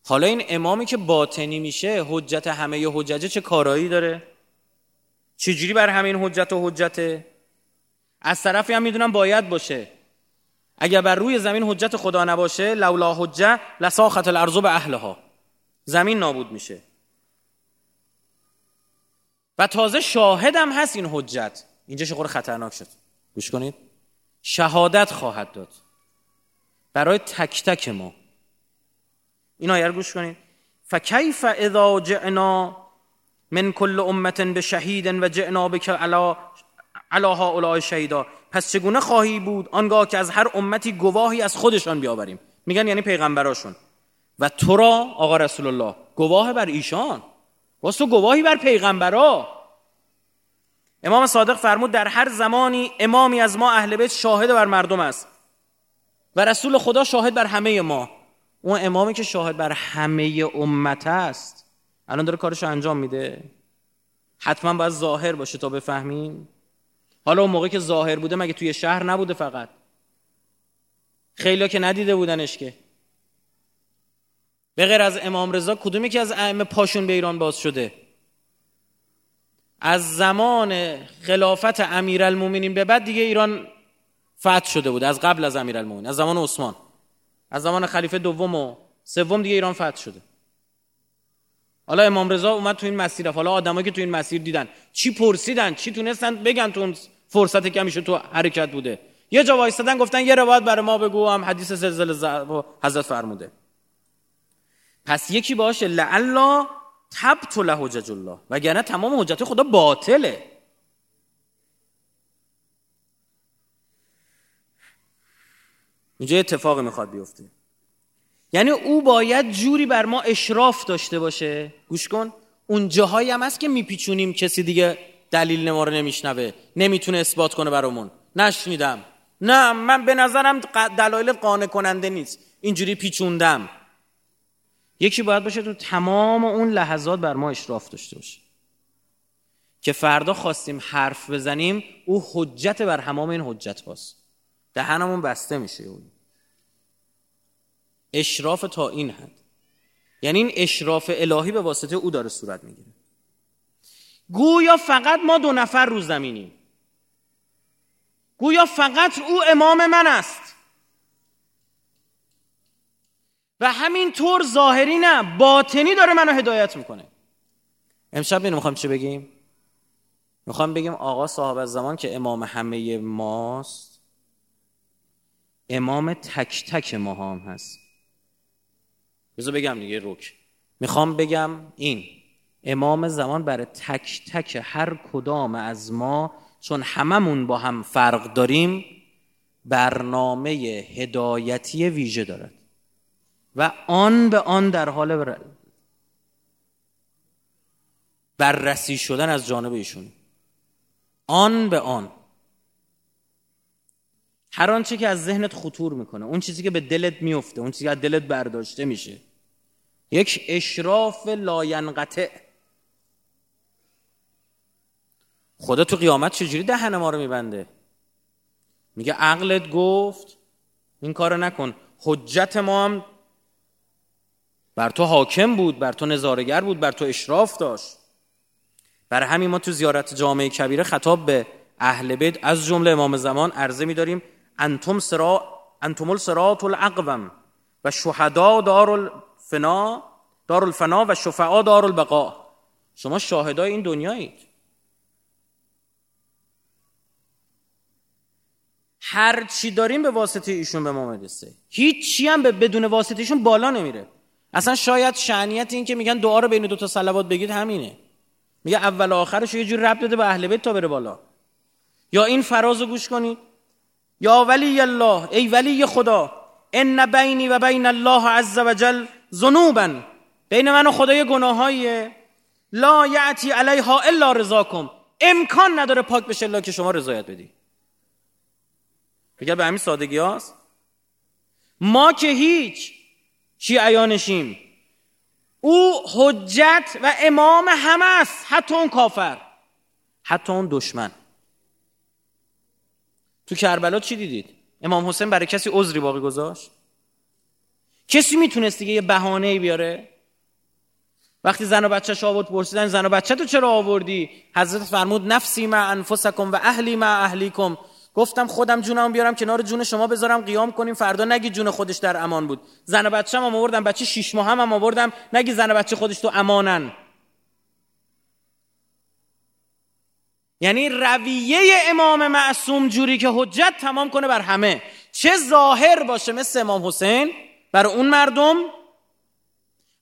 حالا این امامی که باطنی میشه حجت همه حججه چه کارایی داره؟ چجوری بر همین حجت و حجته؟ از طرفی هم می‌دونم باید باشه. اگر بر روی زمین حجت خدا نباشه لولا حجه لساخت الارض به اهلها زمین نابود میشه. و تازه شاهدم هست این حجت. اینجا شخور خطرناک شد. گوش کنید. شهادت خواهد داد. برای تک تک ما. این آیه گوش کنید. فکیف اذا جئنا من کل امت به شهید و جئنا بک علا علا هؤلاء شهیدا پس چگونه خواهی بود آنگاه که از هر امتی گواهی از خودشان بیاوریم؟ میگن یعنی پیغمبراشون. و تو را آقا رسول الله گواه بر ایشان. واس تو گواهی بر پیغمبرا. امام صادق فرمود در هر زمانی امامی از ما اهل بیت شاهد بر مردم است. و رسول خدا شاهد بر همه ما. اون امامی که شاهد بر همه امت است. الان داره کارشو انجام میده. حتما باید ظاهر باشه تا بفهمیم. حالا اون موقع که ظاهر بوده مگه توی شهر نبوده فقط؟ خیلی که ندیده بودنش که. به غیر از امام رضا کدومی که از ائمه پاشون به ایران باز شده؟ از زمان خلافت امیرالمومنین به بعد دیگه ایران فتح شده بود از قبل از امیرالمومنین از زمان عثمان. از زمان خلیفه دوم و سوم دیگه ایران فتح شده. حالا امام رضا اومد تو این مسیر حالا آدمایی که تو این مسیر دیدن چی پرسیدن چی تونستن بگن تو فرصت همیشه تو حرکت بوده. یه جا وایستادن گفتن یه روایت برای ما بگو هم حدیث زلزله حضرت فرموده. پس یکی باشه لعلا تبت له حجج الله. وگرنه تمام حجت خدا باطله. اینجا اتفاقی می‌خواد بیفته. یعنی او باید جوری بر ما اشراف داشته باشه. گوش کن. اون جاهایی هم هست که میپیچونیم کسی دیگه دلیل ما رو نمیشنوه نمی‌تونه اثبات کنه برامون. نشنیدم. نه من به نظرم دلایل قانع کننده نیست. اینجوری پیچوندم. یکی باید باشه تو تمام اون لحظات بر ما اشراف داشته باشه. که فردا خواستیم حرف بزنیم او حجت بر همام این حجت باست دهنمون بسته میشه. اون اشراف تا این حد. یعنی این اشراف الهی به واسطه او داره صورت می‌گیره. گویا فقط ما دو نفر رو زمینیم. گویا فقط او امام من است. و همین طور ظاهری نه باطنی داره منو هدایت می‌کنه. امشب بینو می‌خوام چی بگیم؟ می‌خوام بگیم آقا صاحب زمان که امام همه ماست امام تک تک ما هم هست. بذار بگم دیگه روک می‌خوام بگم این. امام زمان برای تک تک هر کدام از ما چون هممون با هم فرق داریم برنامه هدایتی ویژه دارد. و آن به آن در حال بر... بررسی شدن از جانب ایشون. آن به آن. هر آنچه که از ذهنت خطور می‌کنه اون چیزی که به دلت میفته اون چیزی که از دلت برداشته میشه. یک اشراف لاینقطع خدا تو قیامت چجوری دهن ما رو میبنده؟ میگه عقلت گفت این کارو نکن. حجت ما هم بر تو حاکم بود بر تو نظارگر بود بر تو اشراف داشت. برای همین ما تو زیارت جامعه کبیره خطاب به اهل بیت از جمله امام زمان عرضه میداریم انتم سرا انتم الصراط الاقوم و شهدا دار الفنا دار الفنا و شفعا دار البقا شما شاهدای این دنیایید. هر چی داریم به واسطه ایشون به ما می‌رسه. هیچ هم بدون واسطه ایشون بالا نمیره. اصلا شاید شعنیت این که میگن دعا رو بین دو تا صلوات بگید همینه. میگه اول آخرش یه جور رب داده به اهل بیت تا بره بالا. یا این فراز رو گوش کنید یا ولی الله ای ولی خدا ان بینی و بین الله عز وجل ذنوبا بین من و خدای گناهاییه. لا یعتی علیها الا رضاکم. امکان نداره پاک بشه الا که شما رضایت بدی. بگه به همین سادگی هاست؟ ما که هیچ شیعیانشیم. او حجت و امام همه است حتی اون کافر. حتی اون دشمن. تو کربلا چی دیدید؟ امام حسین برای کسی عذری باقی گذاشت؟ کسی می‌تونست دیگه یه بهانه بیاره؟ وقتی زن و بچهش آورد پرسیدن زن و بچه تو چرا آوردی؟ حضرت فرمود نفسی مع انفسکم و اهلی مع اهلیکم. گفتم خودم جونم بیارم کنار جون شما بذارم قیام کنیم. فردا نگی جون خودش در امان بود. زن و بچه‌م هم آوردم بچه شیش ماه هم, آوردم. نگی زن و بچه خودش تو امانن. یعنی رویه امام معصوم جوری که حجت تمام کنه بر همه. چه ظاهر باشه مثل امام حسین برای اون مردم؟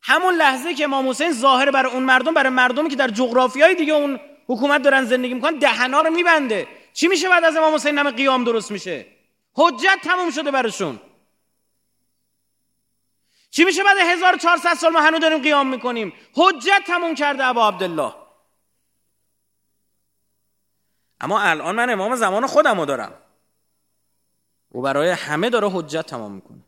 همون لحظه که امام حسین ظاهر برای اون مردم برای مردمی که در جغرافیای دیگه اون حکومت دارن زندگی می‌کنن دهنا رو میبنده. چی میشه بعد از امام حسین نم قیام درست میشه؟ حجت تموم شده برشون. چی میشه بعد 1400 سال ما هنوز داریم قیام می‌کنیم؟ حجت تموم کرده ابا عبدالله. اما الان من امام زمان خودمو دارم. و برای همه داره حجت تمام می‌کنه.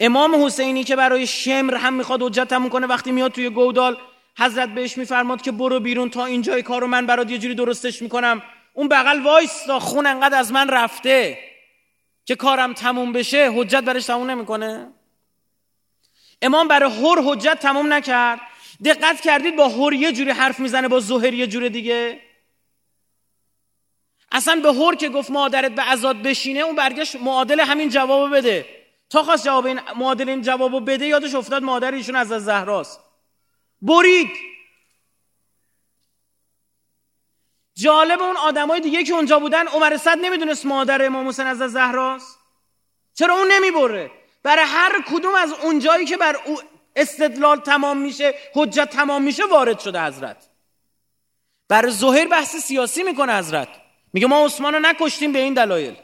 امام حسینی که برای شمر هم می‌خواد حجت تموم کنه وقتی میاد توی گودال حضرت بهش میفرماد که برو بیرون تا اینجای کارو من برات یه جوری درستش می‌کنم. اون بغل وایستا خون انقدر از من رفته که کارم تموم بشه حجت برش تموم نمی‌کنه. امام برای هر حجت تموم نکرد. دقت کردید با هر یه جوری حرف می‌زنه با زهر یه جور دیگه. اصلا به هر که گفت مادرت به عذاب بشینه اون برگشت معادل همین جواب بده. تا خواست جواب این معادل این جوابو بده یادش افتاد مادر ایشون از زهراست. برید. جالب اون آدمای دیگه که اونجا بودن عمر صد نمی‌دونست مادر امام حسین از زهراست. چرا اون نمی‌بره؟ برای هر کدوم از اونجایی که بر او استدلال تمام میشه حجت تمام میشه وارد شده حضرت. برای ظهر بحث سیاسی می‌کنه حضرت. میگه ما عثمان رو نکشتیم به این دلایل.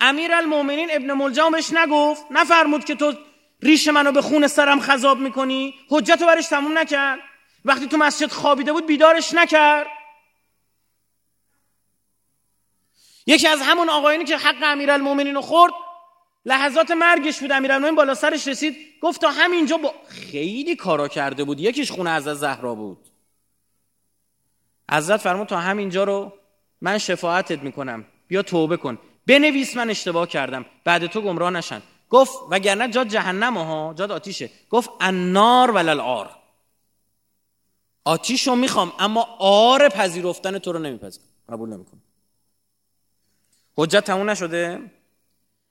امیر المومنین ابن ملجم بهش نگفت نفرمود که تو ریش منو به خون سرم خذاب می‌کنی؟ حجت رو برش تموم نکرد. وقتی تو مسجد خوابیده بود بیدارش نکرد. یکی از همون آقایانی که حق امیرالمومنین رو خورد لحظات مرگش بود. امیرالمومنین بالا سرش رسید. گفت تا همینجا با خیلی کارا کرده بود. یکیش خونه از زهرا بود. حضرت فرمود تا همینجا رو من شفاعتت می‌کنم. بیا توبه کن. بنویس من اشتباه کردم. بعد تو گمراه نشن. گفت وگرنه جاد جهنم ها جاد آتیشه. گفت النار ولل آر آتیش رو می‌خوام اما آر پذیرفتن تو رو نمیپذیرم. قبول نمی‌کنم. حجت تموم نشده؟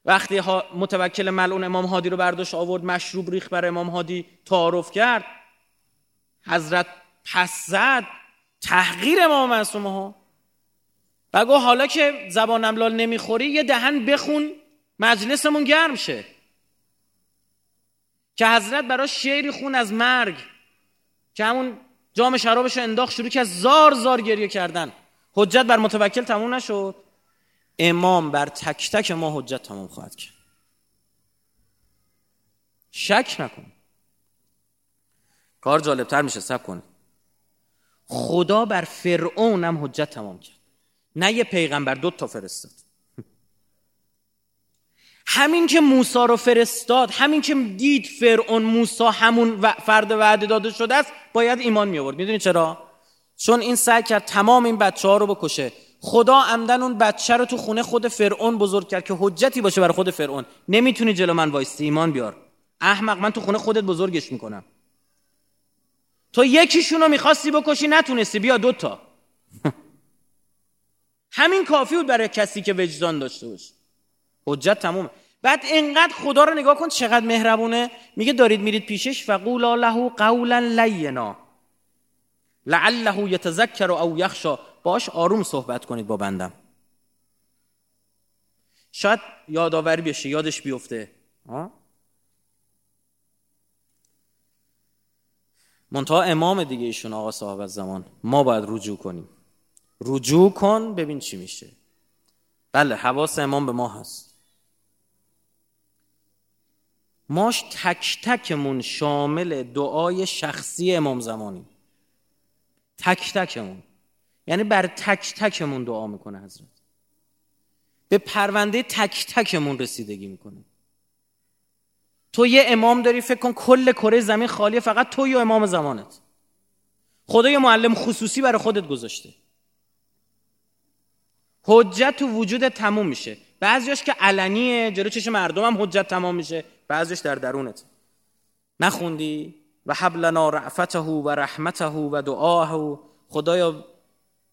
وقتی متوکل ملعون امام هادی رو برداشت آورد مشروب ریخ بر امام هادی تعارف کرد. حضرت پس زد. تحقیر امام معصومه ها. و گفت حالا که زبان املال نمی‌خوری یه دهن بخون. مجلسمون گرم شه. که حضرت برای شعری خون از مرگ که همون جام شرابش انداخت شروع که زار زار گریه کردن. حجت بر متوکل تموم نشد. امام بر تک تک ما حجت تمام خواهد کرد. شک نکن. کار جالبتر میشه سب کنه خدا بر فرعون هم حجت تمام کرد. نه یه پیغمبر دو تا فرستاد. همین که موسا رو فرستاد همین که دید فرعون موسا همون فرد وعده داده شده است باید ایمان می آورد می‌دونی چرا؟ چون این سعی کرد تمام این بچه ها رو بکشه. خدا عمدن اون بچه رو تو خونه خود فرعون بزرگ کرد که حجتی باشه برای خود فرعون. نمی‌تونی جلو من وایستی ایمان بیار. احمق من تو خونه خودت بزرگش می‌کنم. تو یکیشون رو می‌خواستی بکشی نتونستی. بیا دوتا. همین کافی بود برای کسی که وجدان داشته باشه. حجت تمومه. بعد انقدر خدا رو نگاه کن چقدر مهربونه. میگه دارید میرید پیشش. فقولا له قولا لینا. لعله یتذکر او یخشا. باش آروم صحبت کنید با بندم. شاید یادآوری بشه یادش بیفته. منتها امام دیگه ایشون آقا صاحب زمان. ما باید رجوع کنیم. رجوع کن ببین چی میشه. بله حواس امام به ما هست. ماش تک تکمون شامل دعای شخصی امام زمانی. تک تکمون یعنی بر تک تکمون دعا می‌کنه حضرت. به پرونده تک تکمون رسیدگی می‌کنه. تو یه امام داری فکر کن کل کره زمین خالیه فقط تو یا امام زمانت. خدا یه معلم خصوصی برای خودت گذاشته. حجت تو وجود تموم میشه. بعضیش که علنیه جلو چش مردم هم حجت تمام میشه. بعضیش در درونت. نخوندی؟ و حبلنا رعفته و رحمته و دعاه خدایا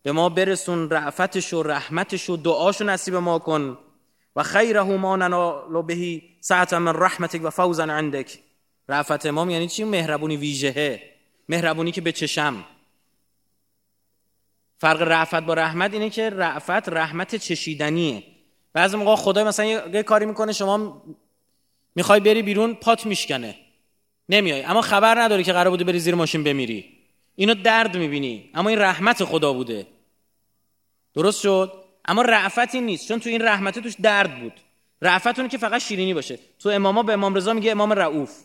به ما برسون رعفتش و رحمتش و دعاشو نصیب ما کن. و خیره ما ننالو بهی ساعت من رحمتک و فوزا عندک. رعفت امام یعنی چی؟ مهربونی ویژهه. مهربونی که به چشم. فرق رعفت با رحمت اینه که رعفت رحمت چشیدنیه. بعضی موقع خدا مثلا یه کاری می‌کنه شما می‌خوای بری بیرون پات میشکنه. نمیای. اما خبر نداری که قرار بوده بری زیر ماشین بمیری. اینو درد می‌بینی. اما این رحمت خدا بوده. درست شد؟ اما رعفتی نیست. چون تو این رحمت توش درد بود. رعفت که فقط شیرینی باشه. تو اماما به امام رضا میگه امام رعوف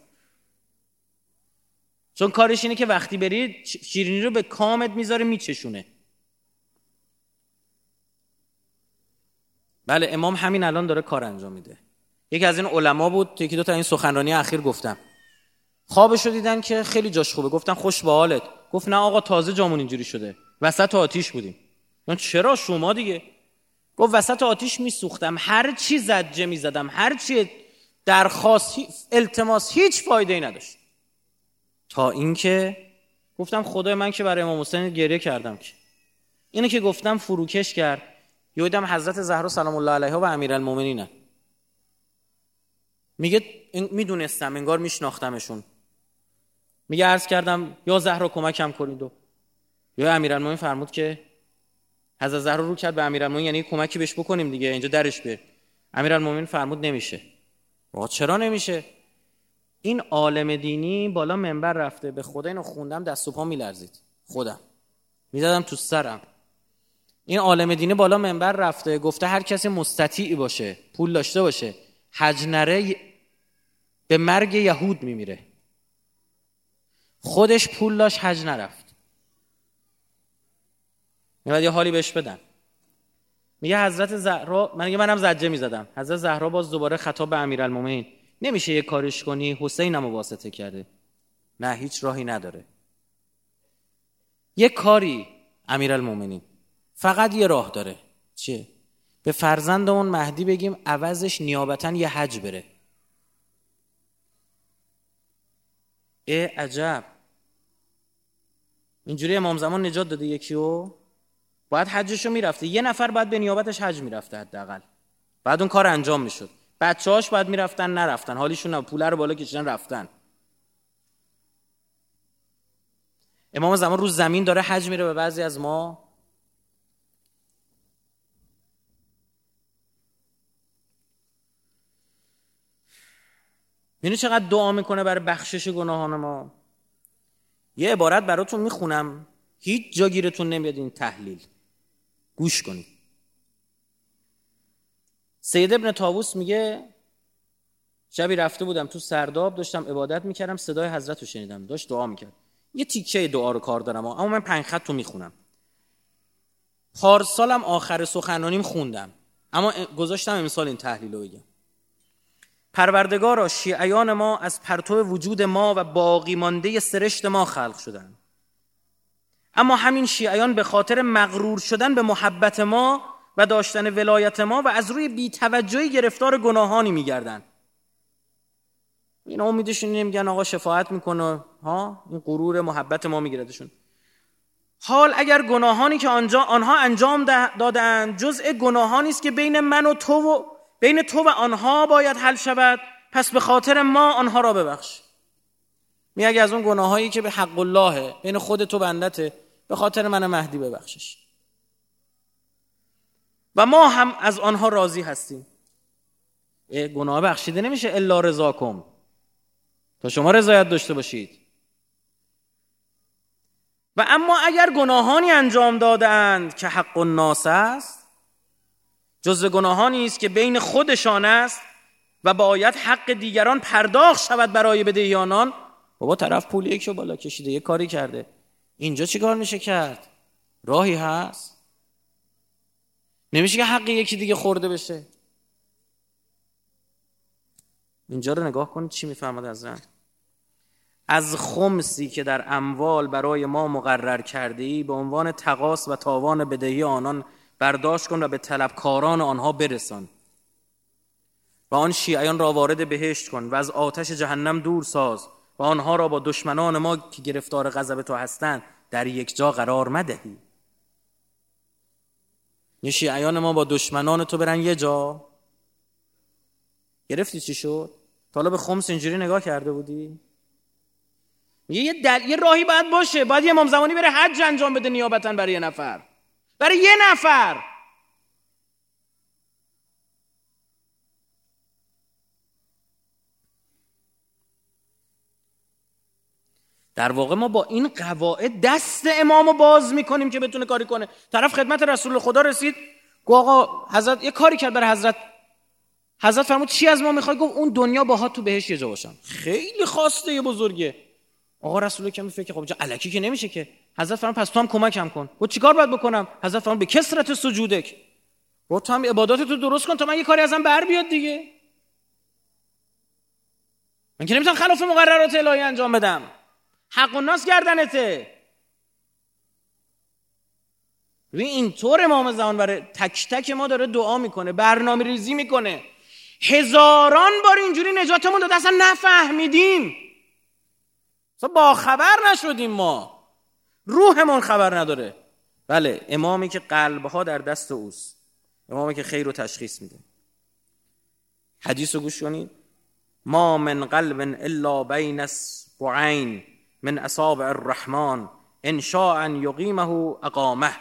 چون کارش اینه که وقتی برید شیرینی رو به کامت می‌ذاره میچشونه. بله امام همین الان داره کار انجام میده. یکی از این علما بود یکی دو تا این سخنرانی اخیر گفتم. خوابش رو دیدن که خیلی جاش خوبه. گفتن خوش به حالت. گفت نه آقا تازه جامون اینجوری شده. وسط آتیش بودیم. من چرا شما دیگه؟ گفت وسط آتیش میسوختم. هر چی زجه می‌زدم هر چی درخواست التماس هیچ فایده ای نداشت. تا اینکه گفتم خدای من که برای امام حسین گریه کردم که. اینو که گفتم فروکش کرد. یادم حضرت زهرا سلام الله علیها و امیرالمومنین میگه می‌دونستم انگار میشناختمشون. میگه عرض کردم یا زهرا کمکم کنید و یا امیرالمومنین فرمود که حضرت زهرا رو کرد به امیرالمومنین یعنی کمکی بهش بکنیم دیگه اینجا درش به امیرالمومنین فرمود نمیشه. آقا چرا نمیشه؟ این عالم دینی بالا منبر رفته به خدا اینو خوندم دست و پا میلرزید. خودم. می‌زدم تو سرم. این عالم دینه بالا منبر رفته گفته هر کسی مستطیعی باشه پول داشته باشه. حج نره به مرگ یهود میمیره. خودش پول داشت حج نرفت. میباید یه حالی بهش بدن. میگه حضرت زهرا من میگه منم زجه می‌زدم. حضرت زهرا باز دوباره خطاب به امیرالمومنین. نمیشه یه کارش کنی؟ حسینم واسطه کرده. نه هیچ راهی نداره. یه کاری امیرالمومنین. فقط یه راه داره. چیه؟ به فرزندمون مهدی بگیم عوضش نیابتا یه حج بره. اه عجب. اینجوری امام زمان نجات داده یکیو؟ باید حجشو می‌رفته. یه نفر باید به نیابتش حج می‌رفته حداقل. بعد اون کار انجام می‌شد. بچه هاش باید می‌رفتن نرفتن. حالیشون نه پوله رو بالا کشیدن رفتن. امام زمان روز زمین داره حج میره به بعضی از ما. می‌دونی چقدر دعا می‌کنه برای بخشش گناهان ما؟ یه عبارت براتون می‌خونم. هیچ جا گیرتون نمیاد این تحلیل. گوش کنید. سید ابن تاووس میگه شبی رفته بودم تو سرداب داشتم عبادت می‌کردم صدای حضرت رو شنیدم داشت دعا می‌کرد. یه تیکه دعا رو کار دارم اما من پنج خط رو می‌خونم. پارسالم آخر سخنانیم خوندم اما گذاشتم امسال این تحلیل رو بگم. پروردگارا شیعیان ما از پرتو وجود ما و باقی مانده سرشت ما خلق شدند اما همین شیعیان به خاطر مغرور شدن به محبت ما و داشتن ولایت ما و از روی بیتوجهی گرفتار گناهانی میگردن. این امیدشون نمیگن آقا شفاعت می‌کنه. ها؟ این غرور محبت ما میگیردشون. حال اگر گناهانی که آنجا آنها انجام دادند جزء گناهانی است که بین من و تو و بین تو و آنها باید حل شود. پس به خاطر ما آنها را ببخش. می اگه از اون گناهایی که به حق اللهه بین خود تو بندته به خاطر من مهدی ببخشش. و ما هم از آنها راضی هستیم. گناه بخشیده نمیشه. الا رضاکم. تا شما رضایت داشته باشید. و اما اگر گناهانی انجام دادند که حق الناس است جز گناهانی است که بین خودشان است و باید حق دیگران پرداخت شود برای بدهیانان. بابا طرف پول یکشو بالا کشیده یه کاری کرده. اینجا چیکار میشه کرد؟ راهی هست؟ نمیشه که حق یکی دیگه خورده بشه؟ اینجا رو نگاه کنید چی می‌فهمد از زن از خمسی که در اموال برای ما مقرر کرده به عنوان تقاس و تاوان بدهی آنان برداشت کن و به طلبکاران آنها برسان. و آن شیعیان را وارد بهشت کن و از آتش جهنم دور ساز و آنها را با دشمنان ما که گرفتار غضب تو هستند در یک جا قرار مدهی. یه شیعیان ما با دشمنان تو برن یه جا. گرفتی چی شد؟ تا حالا به خمس اینجوری نگاه کرده بودی؟ یه, دل... یه راهی باید باشه. باید یه امام زمانی بره حج انجام بده نیابتا برای یه نفر. برای یه نفر. در واقع ما با این قواعد دست امامو باز می‌کنیم که بتونه کاری کنه. طرف خدمت رسول خدا رسید. گفت آقا حضرت یه کاری کرد برای حضرت. حضرت فرمود چی از ما می‌خوای؟ گفت اون دنیا باها تو بهش یه جا باشم. خیلی خواسته یه بزرگه. آقا رسول کمی فکر خب الکی که نمیشه که. حضرت فرمود پس تو هم کمکم کن. گفت چیکار باید بکنم؟ حضرت فرمود به کثرت سجودک. گفت تو هم عبادات تو درست کن تا من یه کاری ازم بر بیاد دیگه. من که نمی‌تونم خلاف مقررات الهی انجام بدم. حق الناس گردنته. ببین اینطور امام زمان برای تک تک ما داره دعا می‌کنه برنامه ریزی می‌کنه. هزاران بار اینجوری نجاتمون داده. اصلا نفهمیدیم. اصلا با خبر نشدیم ما. روحمون خبر نداره. بله امامی که قلبها در دست اوست. امامی که خیر رو تشخیص میده. حدیث رو گوش کنید. ما من قلب الا بین اسبوعین من اصابع الرحمن ان شاء ان یقیمه اقامه.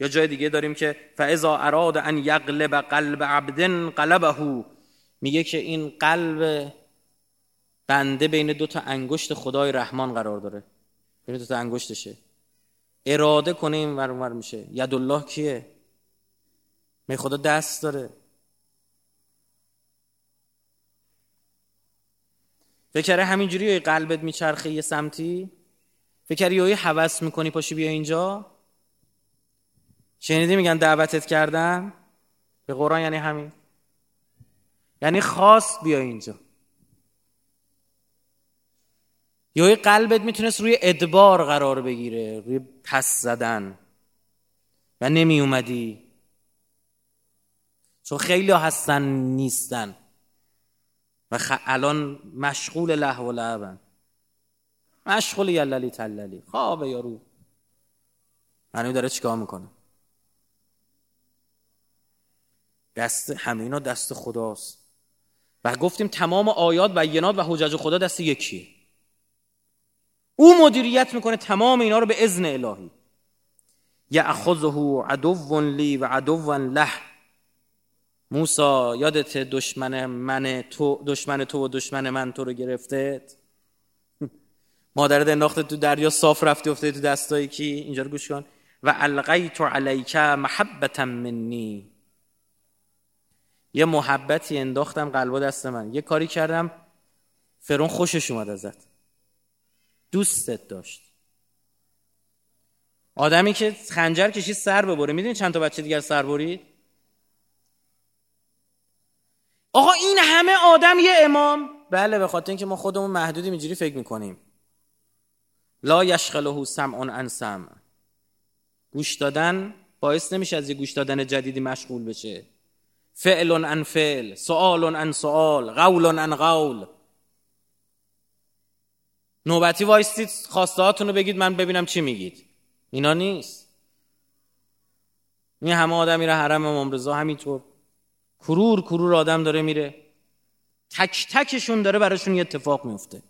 یا جای دیگه داریم که فاذا اراد ان یغلب قلب عبد قلبه. میگه که این قلب بنده بین دو تا انگشت خدای رحمان قرار داره. بین دو تا انگشتشه. اراده کنه این ور میشه. ید الله کیه؟ می خدا دست داره. فکر همینجوری یه قلبت میچرخه یه سمتی؟ فکر یه حوس می‌کنی پاشی بیا اینجا؟ شنیدی میگن دعوتت کردن؟ به قرآن یعنی همین. یعنی خاص بیا اینجا. یا قلبت می‌تونست روی ادبار قرار بگیره روی پس زدن. و نمی اومدی چون خیلی هستن نیستن. و خ... الان مشغول له و لعبن. مشغول یللی تللی. خوابه یارو. هنوی داره چیکار می‌کنه؟ دست همه اینا دست خداست. و گفتیم تمام آیات و و حجج خدا دست یکیه. او مدیریت می‌کنه تمام اینا رو به اذن الهی. یعخذه عدو لی و عدو له. موسا یادت دشمن من تو دشمن تو و دشمن من تو رو گرفته مادرت انداخته تو دریا صاف رفتی افته تو دستایی کی؟ اینجا رو گوش کن. و القیت علیک محبتا منی. یه محبتی انداختم قلب دست من. یه کاری کردم فرون خوشش اومد ازت. دوستت داشت. آدمی که خنجر کشید سر ببره. می‌دونی چند تا بچه دیگر سر برید؟ آقا این همه آدم یه امام. بله به خاطر اینکه ما خودمون محدودی اینجوری فکر می‌کنیم. لا یشغله سمع عن سمع. گوش دادن باعث نمیشه از یه گوش دادن جدیدی مشغول بشه. فعل عن فعل سؤال عن سؤال قول عن قول. نوبتی وایستید خواسته رو بگید من ببینم چی میگید. اینا نیست. این همه آدم میره حرم امام رضا همینطور. کرور کرور آدم داره میره. تک تکشون داره براشون یه اتفاق میفته.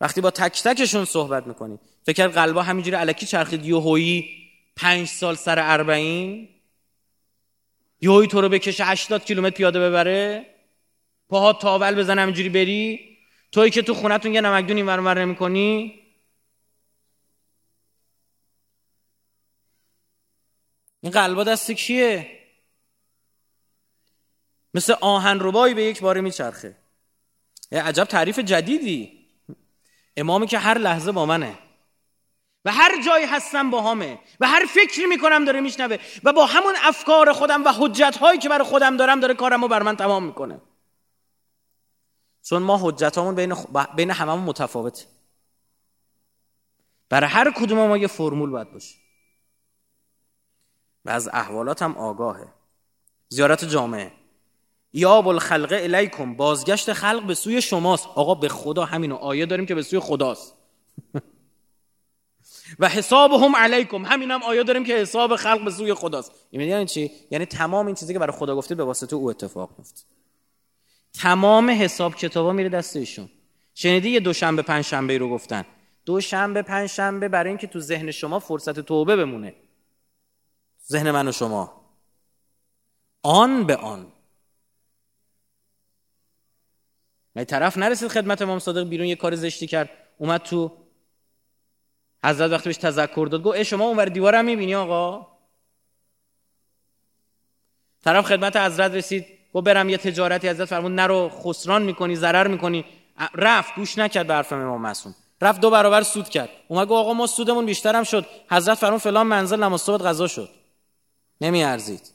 وقتی با تک تکشون صحبت می‌کنی فکر قلبا همینجوری علکی چرخید یوهویی پنج سال سر اربعین. یوهویی تو رو بکشه 80 کیلومتر پیاده ببره. پاها تاول بزن همینجوری بری. توی که تو خونتون یه نمکدون این ورمر نمی کنی این قلبا دست کیه؟ مثل آهن ربایی به یک باره میچرخه. عجب تعریف جدیدی. امامی که هر لحظه با منه. و هر جایی هستم با همه. و هر فکری می‌کنم داره میشنوه. و با همون افکار خودم و حجت هایی که برای خودم دارم داره کارم رو بر من تمام می‌کنه. چون ما حجتامون بین, خ... بین هممون متفاوته. برای هر کدوم ما یه فرمول باید باشه. و از احوالات هم آگاهه. زیارت جامعه. یا الخلق الیکم بازگشت خلق به سوی شماست. آقا به خدا همینو آیه داریم که به سوی خداست. و حسابهم علیکم همین هم آیه داریم که حساب خلق به سوی خداست. یعنی چی؟ یعنی تمام این چیزی که برای خدا گفتید به واسطه او اتفاق میفته. تمام حساب کتابا میره دست ایشون. شنیدی یه دوشنبه پنج شنبه رو گفتن؟ دوشنبه پنج شنبه برای اینکه تو ذهن شما فرصت توبه بمونه. ذهن من و شما. آن به آن. نه طرف نرسید خدمت امام صادق بیرون یه کار زشتی کرد. اومد تو حضرت وقتی بهش تذکر داد گفت شما اونور دیوارم می‌بینی آقا؟ طرف خدمت حضرت رسید. گفت برم یه تجارتی حضرت فرمود نرو خسران می‌کنی ضرر می‌کنی. رفت گوش نکرد به حرف امام معصوم. رفت دو برابر سود کرد. اومد گفت آقا ما سودمون بیشترم شد. حضرت فرمود فلان منزل نماز صبح غذا شد. نمیارزید.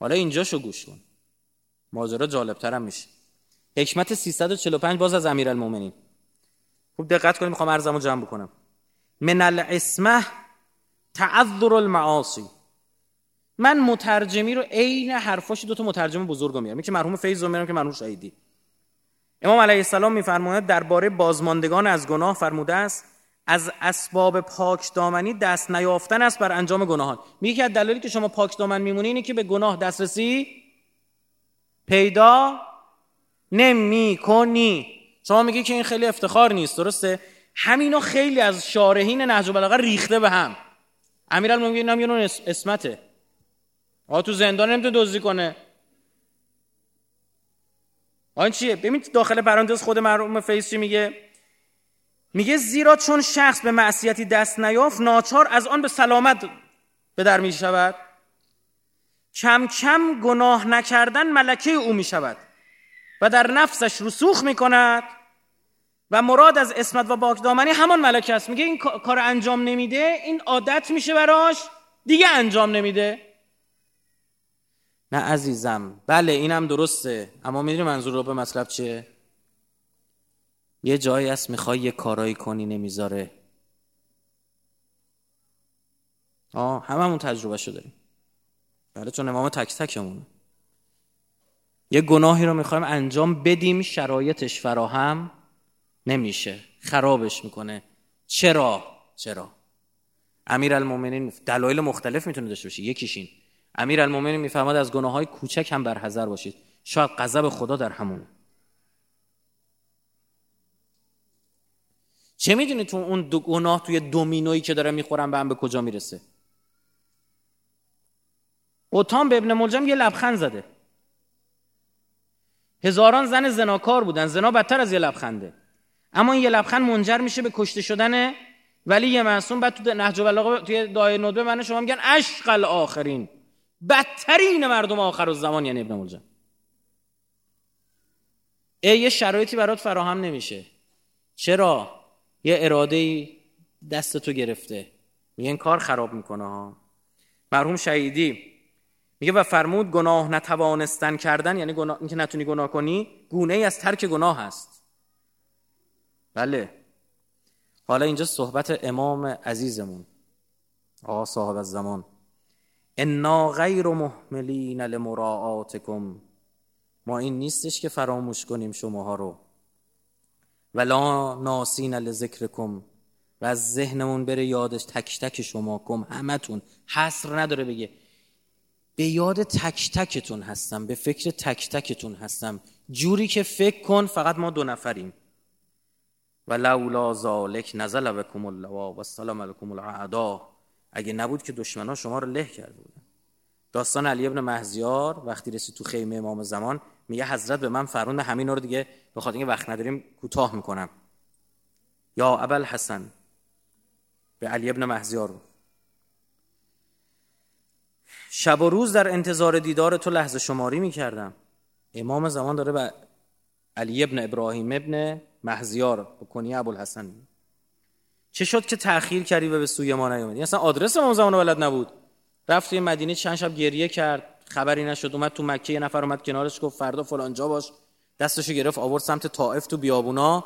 حالا اینجا شو گوش کن. ماجرا جالبترم میشه. حکمت 345 باز از امیرالمومنین. خوب دقت کنید می‌خوام ارزمو جمع بکنم. من الاسمه تعذر المعاصی. من مترجمی رو عین حرفاش دو تا مترجم بزرگ میارم. که مرحوم فیض رو میارم که مرحوم شهیدی. امام علیه السلام میفرماید درباره بازماندگان از گناه فرموده است از اسباب پاک دامنی دست نیافتن است بر انجام گناهان. میگه که دلیلی که شما پاک دامن میمونی اینه که به گناه دسترسی پیدا نمی کنی شما میگی که این خیلی افتخار نیست درسته؟ همینو خیلی از شارحین نهج البلاغه ریخته به هم. امیرالمومنین هم یه نوع اسمته. آقا تو زندان نمی‌تونه دزدی کنه. آن چیه؟ ببین داخل پرانتز خود مرحوم فیض چی میگه؟ میگه زیرا چون شخص به معصیتی دست نیافت ناچار از آن به سلامت به در می شود کم کم گناه نکردن ملکه او می شود و در نفسش رسوخ می کند و مراد از اسمت و باکدامنی همان ملکه است. میگه این کار انجام نمیده این عادت میشه براش دیگه انجام نمیده. نه عزیزم. بله اینم درسته. اما می‌دونی منظور رو به مطلب چیه؟ یه جایی است می‌خوای یه کارایی کنی نمی‌ذاره. آه هممون تجربه شو داریم. بله چون امام تک تکمونه. یه گناهی رو می‌خوایم انجام بدیم شرایطش فراهم نمیشه. خرابش می‌کنه. چرا؟ چرا؟ امیر المومنین دلایل مختلف می‌تونه داشته باشه. یکیش این. امیر المومنین می‌فهمد از گناه های کوچک هم برحذر باشید. شاید غضب خدا در همون. چه می‌دونی تو اون دو گناه توی دومینویی که داره می‌خورن به هم به کجا می‌رسه؟ اوتام به ابن ملجم یه لبخند زده. هزاران زن زناکار بودن. زنا بدتر از یه لبخنده. اما این یه لبخند منجر میشه به کشته شدن ولی یه معصوم. بعد تو نهج البلاغه توی دایه ندبه من شما میگن عشق الاخرین. بدترین مردم آخر الزمان یعنی ابن ملجم ای یه شرایطی برات فراهم نمیشه. چرا؟ یه اراده دست تو گرفته. میگه این کار خراب می‌کنه ها. مرحوم شهیدی میگه و فرمود گناه نتوانستن کردن یعنی گناه اینکه نتونی گناه کنی گونه ای از ترک گناه هست. بله. حالا اینجا صحبت امام عزیزمون. آقا صاحب الزمان انا غیر محملین لمراعاتکم. ما این نیستش که فراموش کنیم شماها رو. ولا ناسین لذکرکم. و از ذهنمون بره یادش تک تک شما کم همتون. حصر نداره بگه. به یاد تک تکتون هستم. به فکر تک تکتون هستم. جوری که فکر کن فقط ما دو نفریم. و لولا ذالک نزل بكم اللوا و سلام علیکم العدا اگه نبود که دشمنا شما رو له کرده بودن. داستان علی ابن مهزیار وقتی رسید تو خیمه امام زمان میگه حضرت به من فرمود همین رو دیگه به خاطر اینکه وقت نداریم کوتاه می‌کنم. یا ابل حسن به علی ابن مهزیار شب و روز در انتظار دیدار تو لحظه شماری می‌کردم. امام زمان داره به علی ابن ابراهیم ابن مهزیار به کنی ابوالحسن چه شد که تأخیر کردی و به سوی ما نیومدی؟ اصلا آدرس امام زمان بلد نبود. رفت توی مدینه چند شب گریه کرد. خبری نشد اومد تو مکه یه نفر اومد کنارش گفت فردا فلانجا باش. دستشو گرفت آورد سمت طائف تو بیابونا.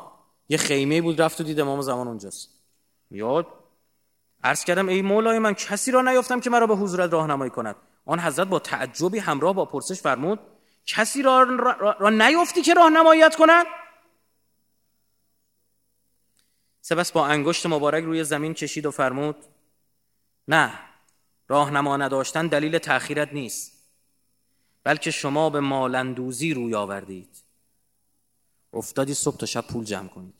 یه خیمه بود رفت و دید امام زمان اونجاست. یاد؟ عرض کردم ای مولای من کسی را نیافتم که مرا به حضورت راهنمایی کند. آن حضرت با تعجبی همراه با پرسش فرمود کسی را, را, را, نیافتی که راهنماییت کند؟ سپس با انگشت مبارک روی زمین کشید و فرمود نه راهنما نداشتن دلیل تأخیرت نیست بلکه شما به مالندوزی روی آوردید. افتادی صبح تا شب پول جمع کنید.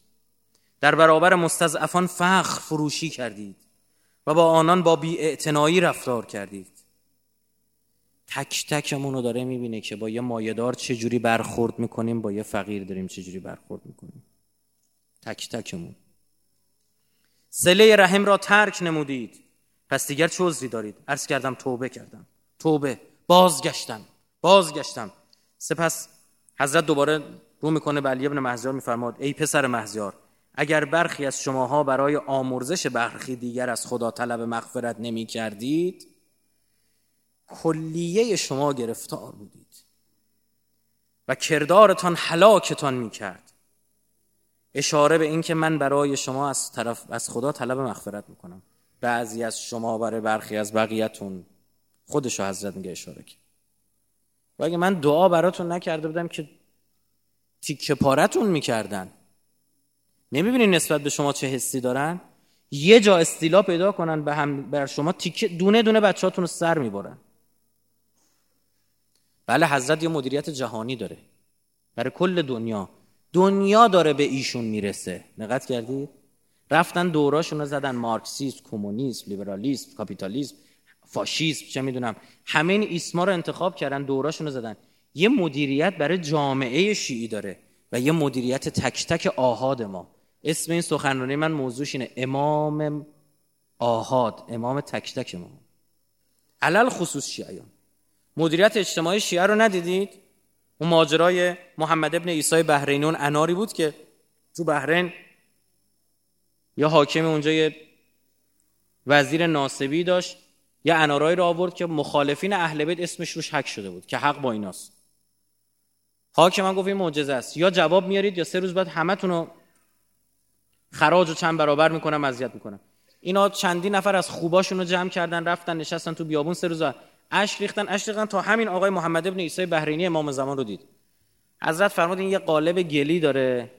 در برابر مستضعفان فخر فروشی کردید و با آنان با بی رفتار کردید. تک تکمون رو داره می‌بینه که با یه مایدار چجوری برخورد می‌کنیم با یه فقیر داریم چجوری برخورد می‌کنیم. تک تکمون. سله رحم را ترک نمودید. پس دیگر چه دارید؟ عرض کردم توبه کردم. توبه. بازگشتم. بازگشتم. سپس حضرت دوباره رو می‌کنه به علی ابن مهزیار میفرماد ای پسر مهزیار اگر برخی از شماها برای آمرزش برخی دیگر از خدا طلب مغفرت نمی کردید کلیه شما گرفتار بودید و کردارتان حلاکتان می کرد اشاره به این که من برای شما از, طرف از خدا طلب مغفرت می‌کنم. بعضی از شما برای برخی از بقیتون خودشو حضرت میگه اشاره کرد. و اگه من دعا براتون نکرده بودم که تیکه پارتون می‌کردن نمی‌بینین نسبت به شما چه حسی دارن؟ یه جا استیلا پیدا کنن به هم بر شما تیکه دونه دونه بچهاتون رو سر می‌برن. بله حضرت یه مدیریت جهانی داره. برای کل دنیا. دنیا داره به ایشون می‌رسه. نقد کردید رفتن دوراشون رو زدن مارکسیسم کمونیسم لیبرالیسم کاپیتالیسم فاشیسم چه می‌دونم. همه این اسما رو انتخاب کردن دوراشون رو زدن. یه مدیریت برای جامعه شیعی داره و یه مدیریت تک تک آهاد ما. اسم این سخنرانی من موضوعش اینه. امام آهاد امام تک تک امام علل خصوص شیعیان. مدیریت اجتماعی شیعه رو ندیدید؟ اون ماجرای محمد ابن عیسی بحرینون اناری بود که تو بحرین یا حاکم اونجا یه وزیر ناسبی داشت یه انارایی رو آورد که مخالفین اهل بیت اسمش روش حک شده بود که حق با ایناست. حاکم من گفت این معجزه است. یا جواب میارید یا سه روز بعد همتون رو خراج و چند برابر می‌کنم اذیت می‌کنم. اینا چندی نفر از خوباشون رو جمع کردن رفتن نشستن تو بیابون سه روز اش ریختن اش ریختن تا همین آقای محمد ابن عیسی بحرینی امام زمان رو دید. حضرت فرمود این یه قالب گلی داره.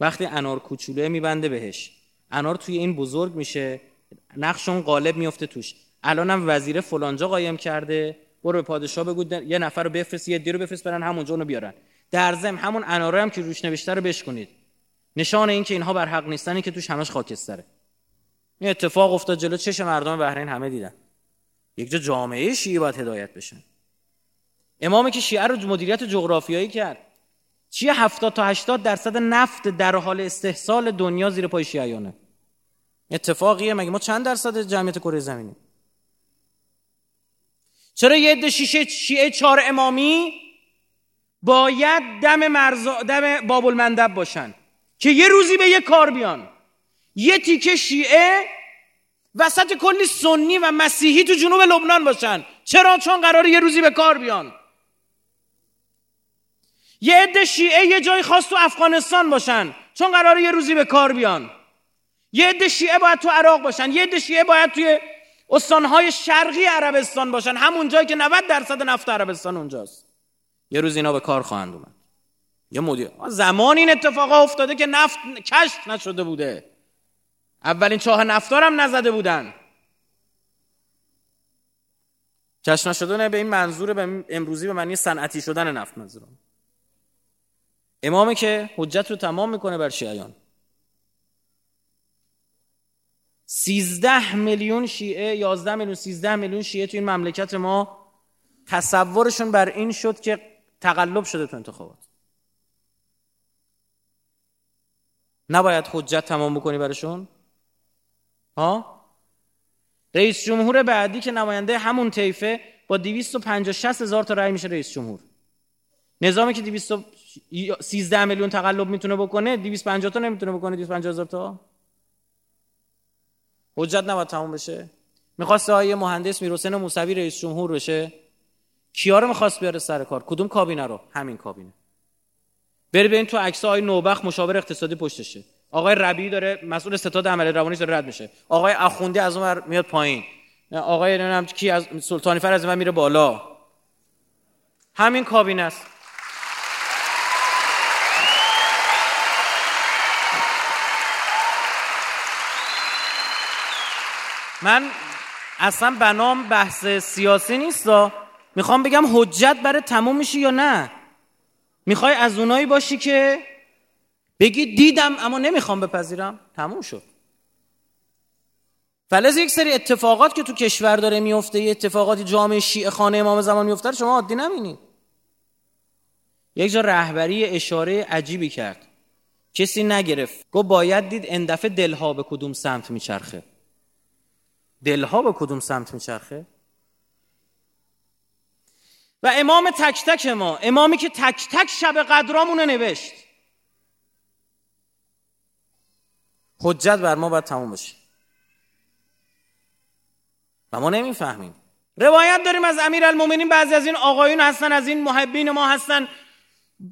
وقتی انار کوچولو میبنده بهش. انار توی این بزرگ میشه. نقش اون قالب میفته توش. الانم وزیر فلانجا قایم کرده. برو به پادشاه بگو یه نفر رو بفرست یه دی رو بفرست برن همونجا اونو بیارن. در ضمن همون اناره هم که روش نوشته رو بشکنید. نشان این که اینها بر حق نیستن که توش همش خاکستره. این اتفاق افتاد جلو. چش مردم بحرین همه دیدن. یک جا جامعه شیعه باید هدایت بشن امامی که شیعه رو مدیریت جغرافیایی کرد. چیه 70 تا 80 درصد نفت در حال استحصال دنیا زیر پای شیعیانه؟ اتفاقیه مگه ما چند درصد جمعیت کره زمینی؟ چرا یه عده شیشه شیعه چهار امامی باید دم مرزا دم باب المندب باشن؟ که یه روزی به یه کار بیان. یه تیکه شیعه وسط کلی سنی و مسیحی تو جنوب لبنان باشن. چرا؟ چون قراره یه روزی به کار بیان. یه عده شیعه یه جای خاص تو افغانستان باشن. چون قراره یه روزی به کار بیان. یه عده شیعه باید تو عراق باشن. یه عده شیعه باید توی استانهای شرقی عربستان باشن. همون جایی که 90 درصد نفت عربستان اونجاست. یه روز اینا به کار خواهند اومد. یه مدیر زمان این اتفاقا افتاده که نفت کشف نشده بوده. اولین چاه نفتار هم نزده بودن. کشف نشده نه به این منظور به امروزی به معنی صنعتی شدن نفت منظورم. امامی که حجت رو تمام می‌کنه بر شیعیان. سیزده میلیون شیعه یازده میلیون سیزده میلیون شیعه تو این مملکت ما تصورشون بر این شد که تقلب شده تو انتخابات. نباید حجت تمام بکنی برشون. ها؟ رئیس جمهور بعدی که نماینده همون طیفه با 250 60 هزار تا رأی میشه رئیس جمهور. نظامی که 213 میلیون تقلب می‌تونه بکنه 250 تا نمی‌تونه بکنه 250 هزار تا؟ حجت نباید تموم بشه. می‌خواست آیه مهندس میرحسین موسوی رئیس جمهور بشه. کیا رو می‌خواست بیاره سر کار؟ کدوم کابینه رو؟ همین کابینه. بری ببین تو عکس های نوبخ مشاور اقتصادی پشتشه. آقای ربی داره مسئول ستاد عمل روانی داره رد میشه. آقای اخوندی از اون میاد پایین. آقای نمی‌دونم کی از سلطانی فر از من میره بالا. همین کابینه است. من اصلا بنام بحث سیاسی نیست می‌خوام بگم حجت برای تموم میشه یا نه؟ می‌خوای از اونایی باشی که بگی دیدم اما نمی‌خوام بپذیرم. تموم شد. فلز یک سری اتفاقات که تو کشور داره میفته یه اتفاقاتی جامعه شیعه خانه امام زمان میفته شما عادی نمینید یک جا رهبری اشاره عجیبی کرد. کسی نگرفت. گفت باید دید اندفعه دلها به کدوم سمت میچرخه. دلها به کدوم سمت میچرخه؟ و امام تک تک ما امامی که تک تک شب قدرامونه نوشت. حجت بر ما باید تموم بشه. و ما نمی‌فهمیم. روایت داریم از امیر المومنین بعضی از این آقایون هستن از این محبین ما هستن.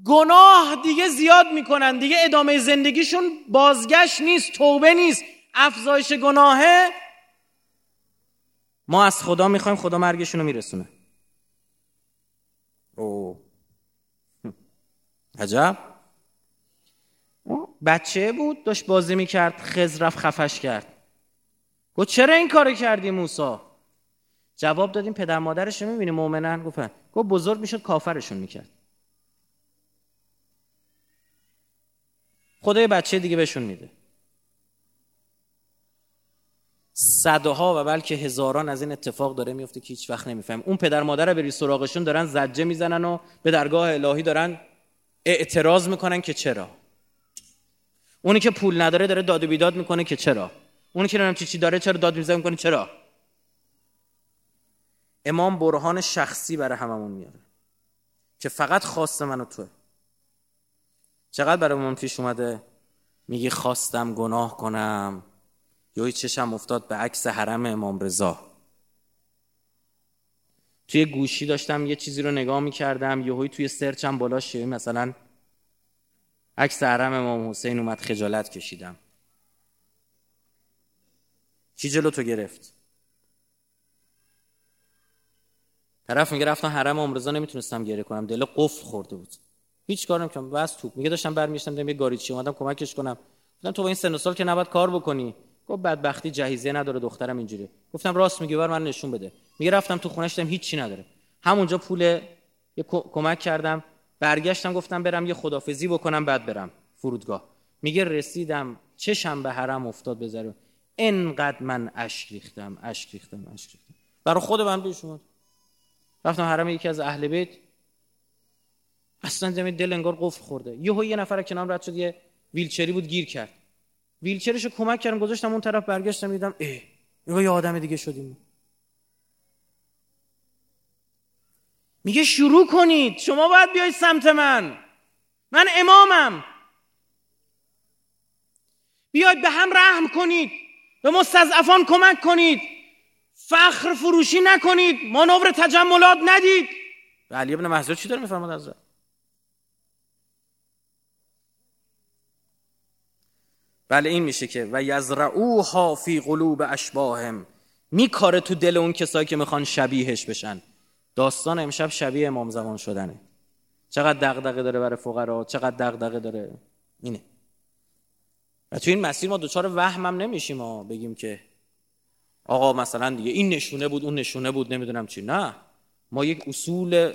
گناه دیگه زیاد می‌کنن دیگه ادامه زندگیشون بازگشت نیست توبه نیست. افزایش گناهه. ما از خدا می‌خوایم خدا مرگشون رو میرسونه. او عجب. بچه بود داشت بازی می‌کرد خز رفت خفش کرد. گفت چرا این کارو کردی موسا؟ جواب دادیم پدر مادرش رو می‌بینی مؤمنن؟ گفتن گفت بزرگ می‌شد کافرشون می‌کرد. خدای بچه دیگه بهشون میده. صدها و بلکه هزاران از این اتفاق داره میفته که هیچ وقت نمیفهم. اون پدر مادر بری سراغشون دارن زجه می‌زنن و به درگاه الهی دارن اعتراض می‌کنن که چرا؟ اونی که پول نداره داره داد و بیداد می‌کنه که چرا؟ اونی که نمی‌دونم چی چی داره چرا داد می‌زنه می‌کنه چرا؟ امام برهان شخصی برای هممون میاره که فقط خواست من و توه. چقدر برای من پیش اومده؟ میگی خواستم گناه کنم. یوی چشم افتاد به عکس حرم امام رضا. توی گوشی داشتم یه چیزی رو نگاه می‌کردم. یهوی توی سرچم بالا شوی مثلا عکس حرم امام حسین اومد خجالت کشیدم. چی جلو تو گرفت؟ طرف میگه رفتم حرم امرزا نمی‌تونستم گریه کنم. دل قفل خورده بود. هیچ کارم نمی‌کنم بس توپ. میگه داشتم برمیشتم یه گاریچی اومدم کمکش کنم. گفتم تو با این سن سال که نباید کار بکنی. گفت بدبختی جهیزیه نداره دخترم اینجوری گفتم راست میگه بر من نشون بده. میگه رفتم تو خونش دیدم هیچی نداره. همونجا پول کمک کردم. برگشتم گفتم برم یه خدافزی بکنم بعد برم فرودگاه. میگه رسیدم چشم به حرم افتاد بذاره انقدر من اشک ریختم اشک ریختم اشک ریختم. برای خود من رفتم حرم یکی از اهل بیت. اصلا زمین دل انگار قفل خورده. یهو یه نفر کنام رد شد یه ویلچری بود گیر کرد. ویلچرشو کمک کردم گذاشتم اون طرف برگشتم دیدم نگاه یه آدم دیگه شدیم. میگه شروع کنید. شما باید بیاید سمت من. من امامم. بیاید به هم رحم کنید. به مستضعفان کمک کنید. فخر فروشی نکنید. مانور تجملات ندید. علی ابن محضر چی داره میفرماد حضرت بله این میشه که و یزرعوها فی قلوب اشباهم. میکاره تو دل اون کسایی که می‌خوان شبیهش بشن. داستان امشب شبیه امام زمان شدنه. چقدر دغدغه داره برای فقرا چقدر دغدغه داره. اینه. و تو این مسیر ما دوچار وهمم نمیشیم ما بگیم که آقا مثلا دیگه این نشونه بود اون نشونه بود نمی‌دونم چی. نه. ما یک اصول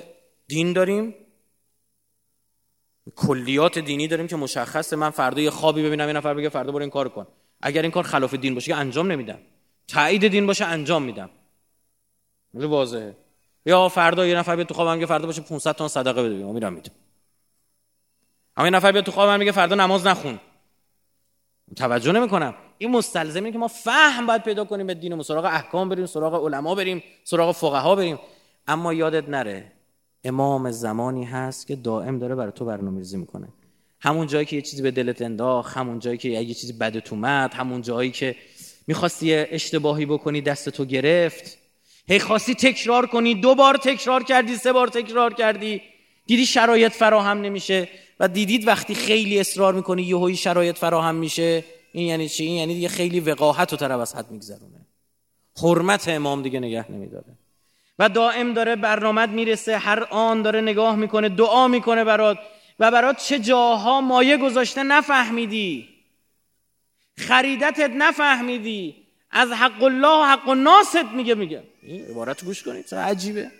دین داریم. کلیات دینی داریم که مشخصه. من فردا یه خوابی ببینم یه نفر بگه فردا برو این کار کن. اگر این کار خلاف دین باشه که انجام نمیدم. تایید دین باشه انجام میدم. واضحه. یا فردا یه نفر بیاد تو خوابم میگه فردا باشه 500 تا صدقه بده میرم میدم اما یه نفر بیاد تو خوابم میگه فردا نماز نخون. توجه نمی‌کنم. این مستلزمه که ما فهم باید پیدا کنیم به دین و سراغ احکام بریم سراغ علما بریم سراغ فقها بریم. اما یادت نره امام زمانی هست که دائم داره برای تو برنامه‌ریزی می‌کنه. همون جایی که یه چیزی به دلت انداخت همون جایی که یه چیزی بدت اومد همون جایی که می‌خواستی اشتباهی بکنی دست تو گرفت هی خواستی تکرار کنی دو بار تکرار کردی سه بار تکرار کردی. دیدی شرایط فراهم نمیشه و دیدید وقتی خیلی اصرار می‌کنی یهویی شرایط فراهم میشه. این یعنی چی؟ این یعنی دیگه خیلی وقاحت و طرف از حد میگذرونه. حرمت امام دیگه نگه نمیداره. و دائم داره برنامه می‌رسه هر آن داره نگاه می‌کنه دعا می‌کنه برات. و برات چه جاها مایه گذاشته نفهمیدی. خریدتت نفهمیدی. از حق الله و حق الناست میگه میگه. این عبارت گوش کنید عجیبه.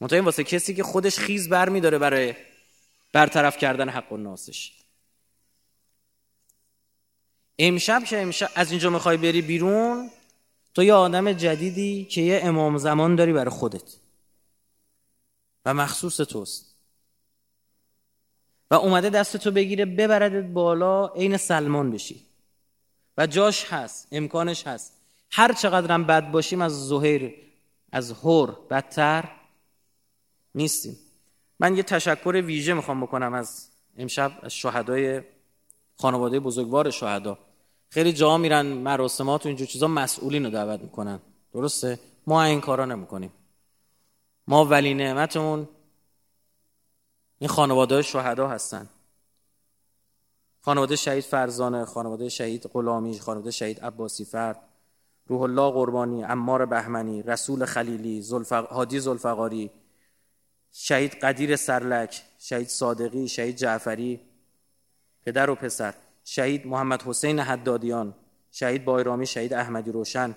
مطمئن واسه کسی که خودش خیز بر میداره برای برطرف کردن حق الناسش امشب که امشب از اینجا می‌خوای بری بیرون تو یه آدم جدیدی که یه امام زمان داری برای خودت. و مخصوص توست. و اومده دست تو بگیره ببردت بالا عین سلمان بشی. و جاش هست امکانش هست. هر چقدرم بد باشیم از زهیر از هور بدتر نیستیم. من یه تشکر ویژه می‌خوام بکنم از امشب از شهدای خانواده بزرگوار شهدا. خیلی جا میرن مراسمات و اینجور چیزا مسئولین رو دعوت می‌کنن. درسته؟ ما این کارا نمی‌کنیم. ما ولی نعمتمون این خانواده شهدا هستن. خانواده شهید فرزانه خانواده شهید غلامی خانواده شهید عباسی فرد روح الله قربانی امار بهمنی رسول خلیلی زلفق... هادی زلفقاری شهید قدیر سرلک شهید صادقی شهید جعفری پدر و پسر شهید محمد حسین حدادیان شهید بایرامی شهید احمدی روشن.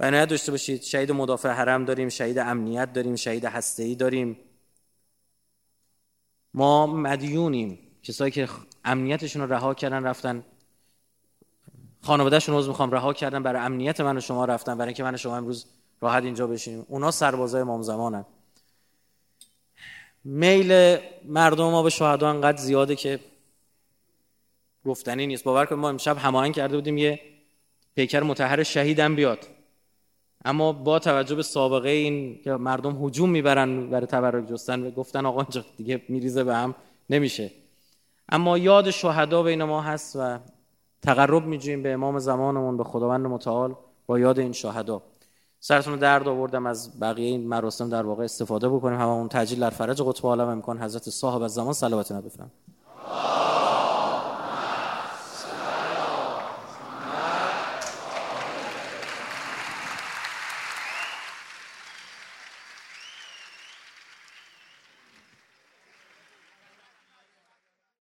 و عنایت داشته باشید. شهید مدافع حرم داریم شهید امنیت داریم شهید هسته‌ای داریم. ما مدیونیم. کسایی که امنیتشون رو رها کردن رفتن. خانوادهشون رو می‌خوام رها کردن برای امنیت من و شما رفتن برای اینکه من و شما امروز راحت اینجا بشینیم اونا سربازای امام زمانن. میل مردم ما به شهدا انقدر زیاده که گفتنی نیست. باور کنید ما امشب هماهنگ کرده بودیم یه پیکر متحر شهیدم بیاد. اما با توجه به سابقه این که مردم هجوم می‌برن برای تبرک جستن و گفتن آقا اینجا دیگه میریزه به هم نمیشه. اما یاد شهدا بین ما هست و تقرب میجویم به امام زمانمون به خداوند متعال با یاد این شهدا. سرتون درد آوردم از بقیه این مراسم در واقع استفاده بکنیم. هممون تجلیل در فرج قطب عالم امکان حضرت صاحب از زمان صلوات بفرم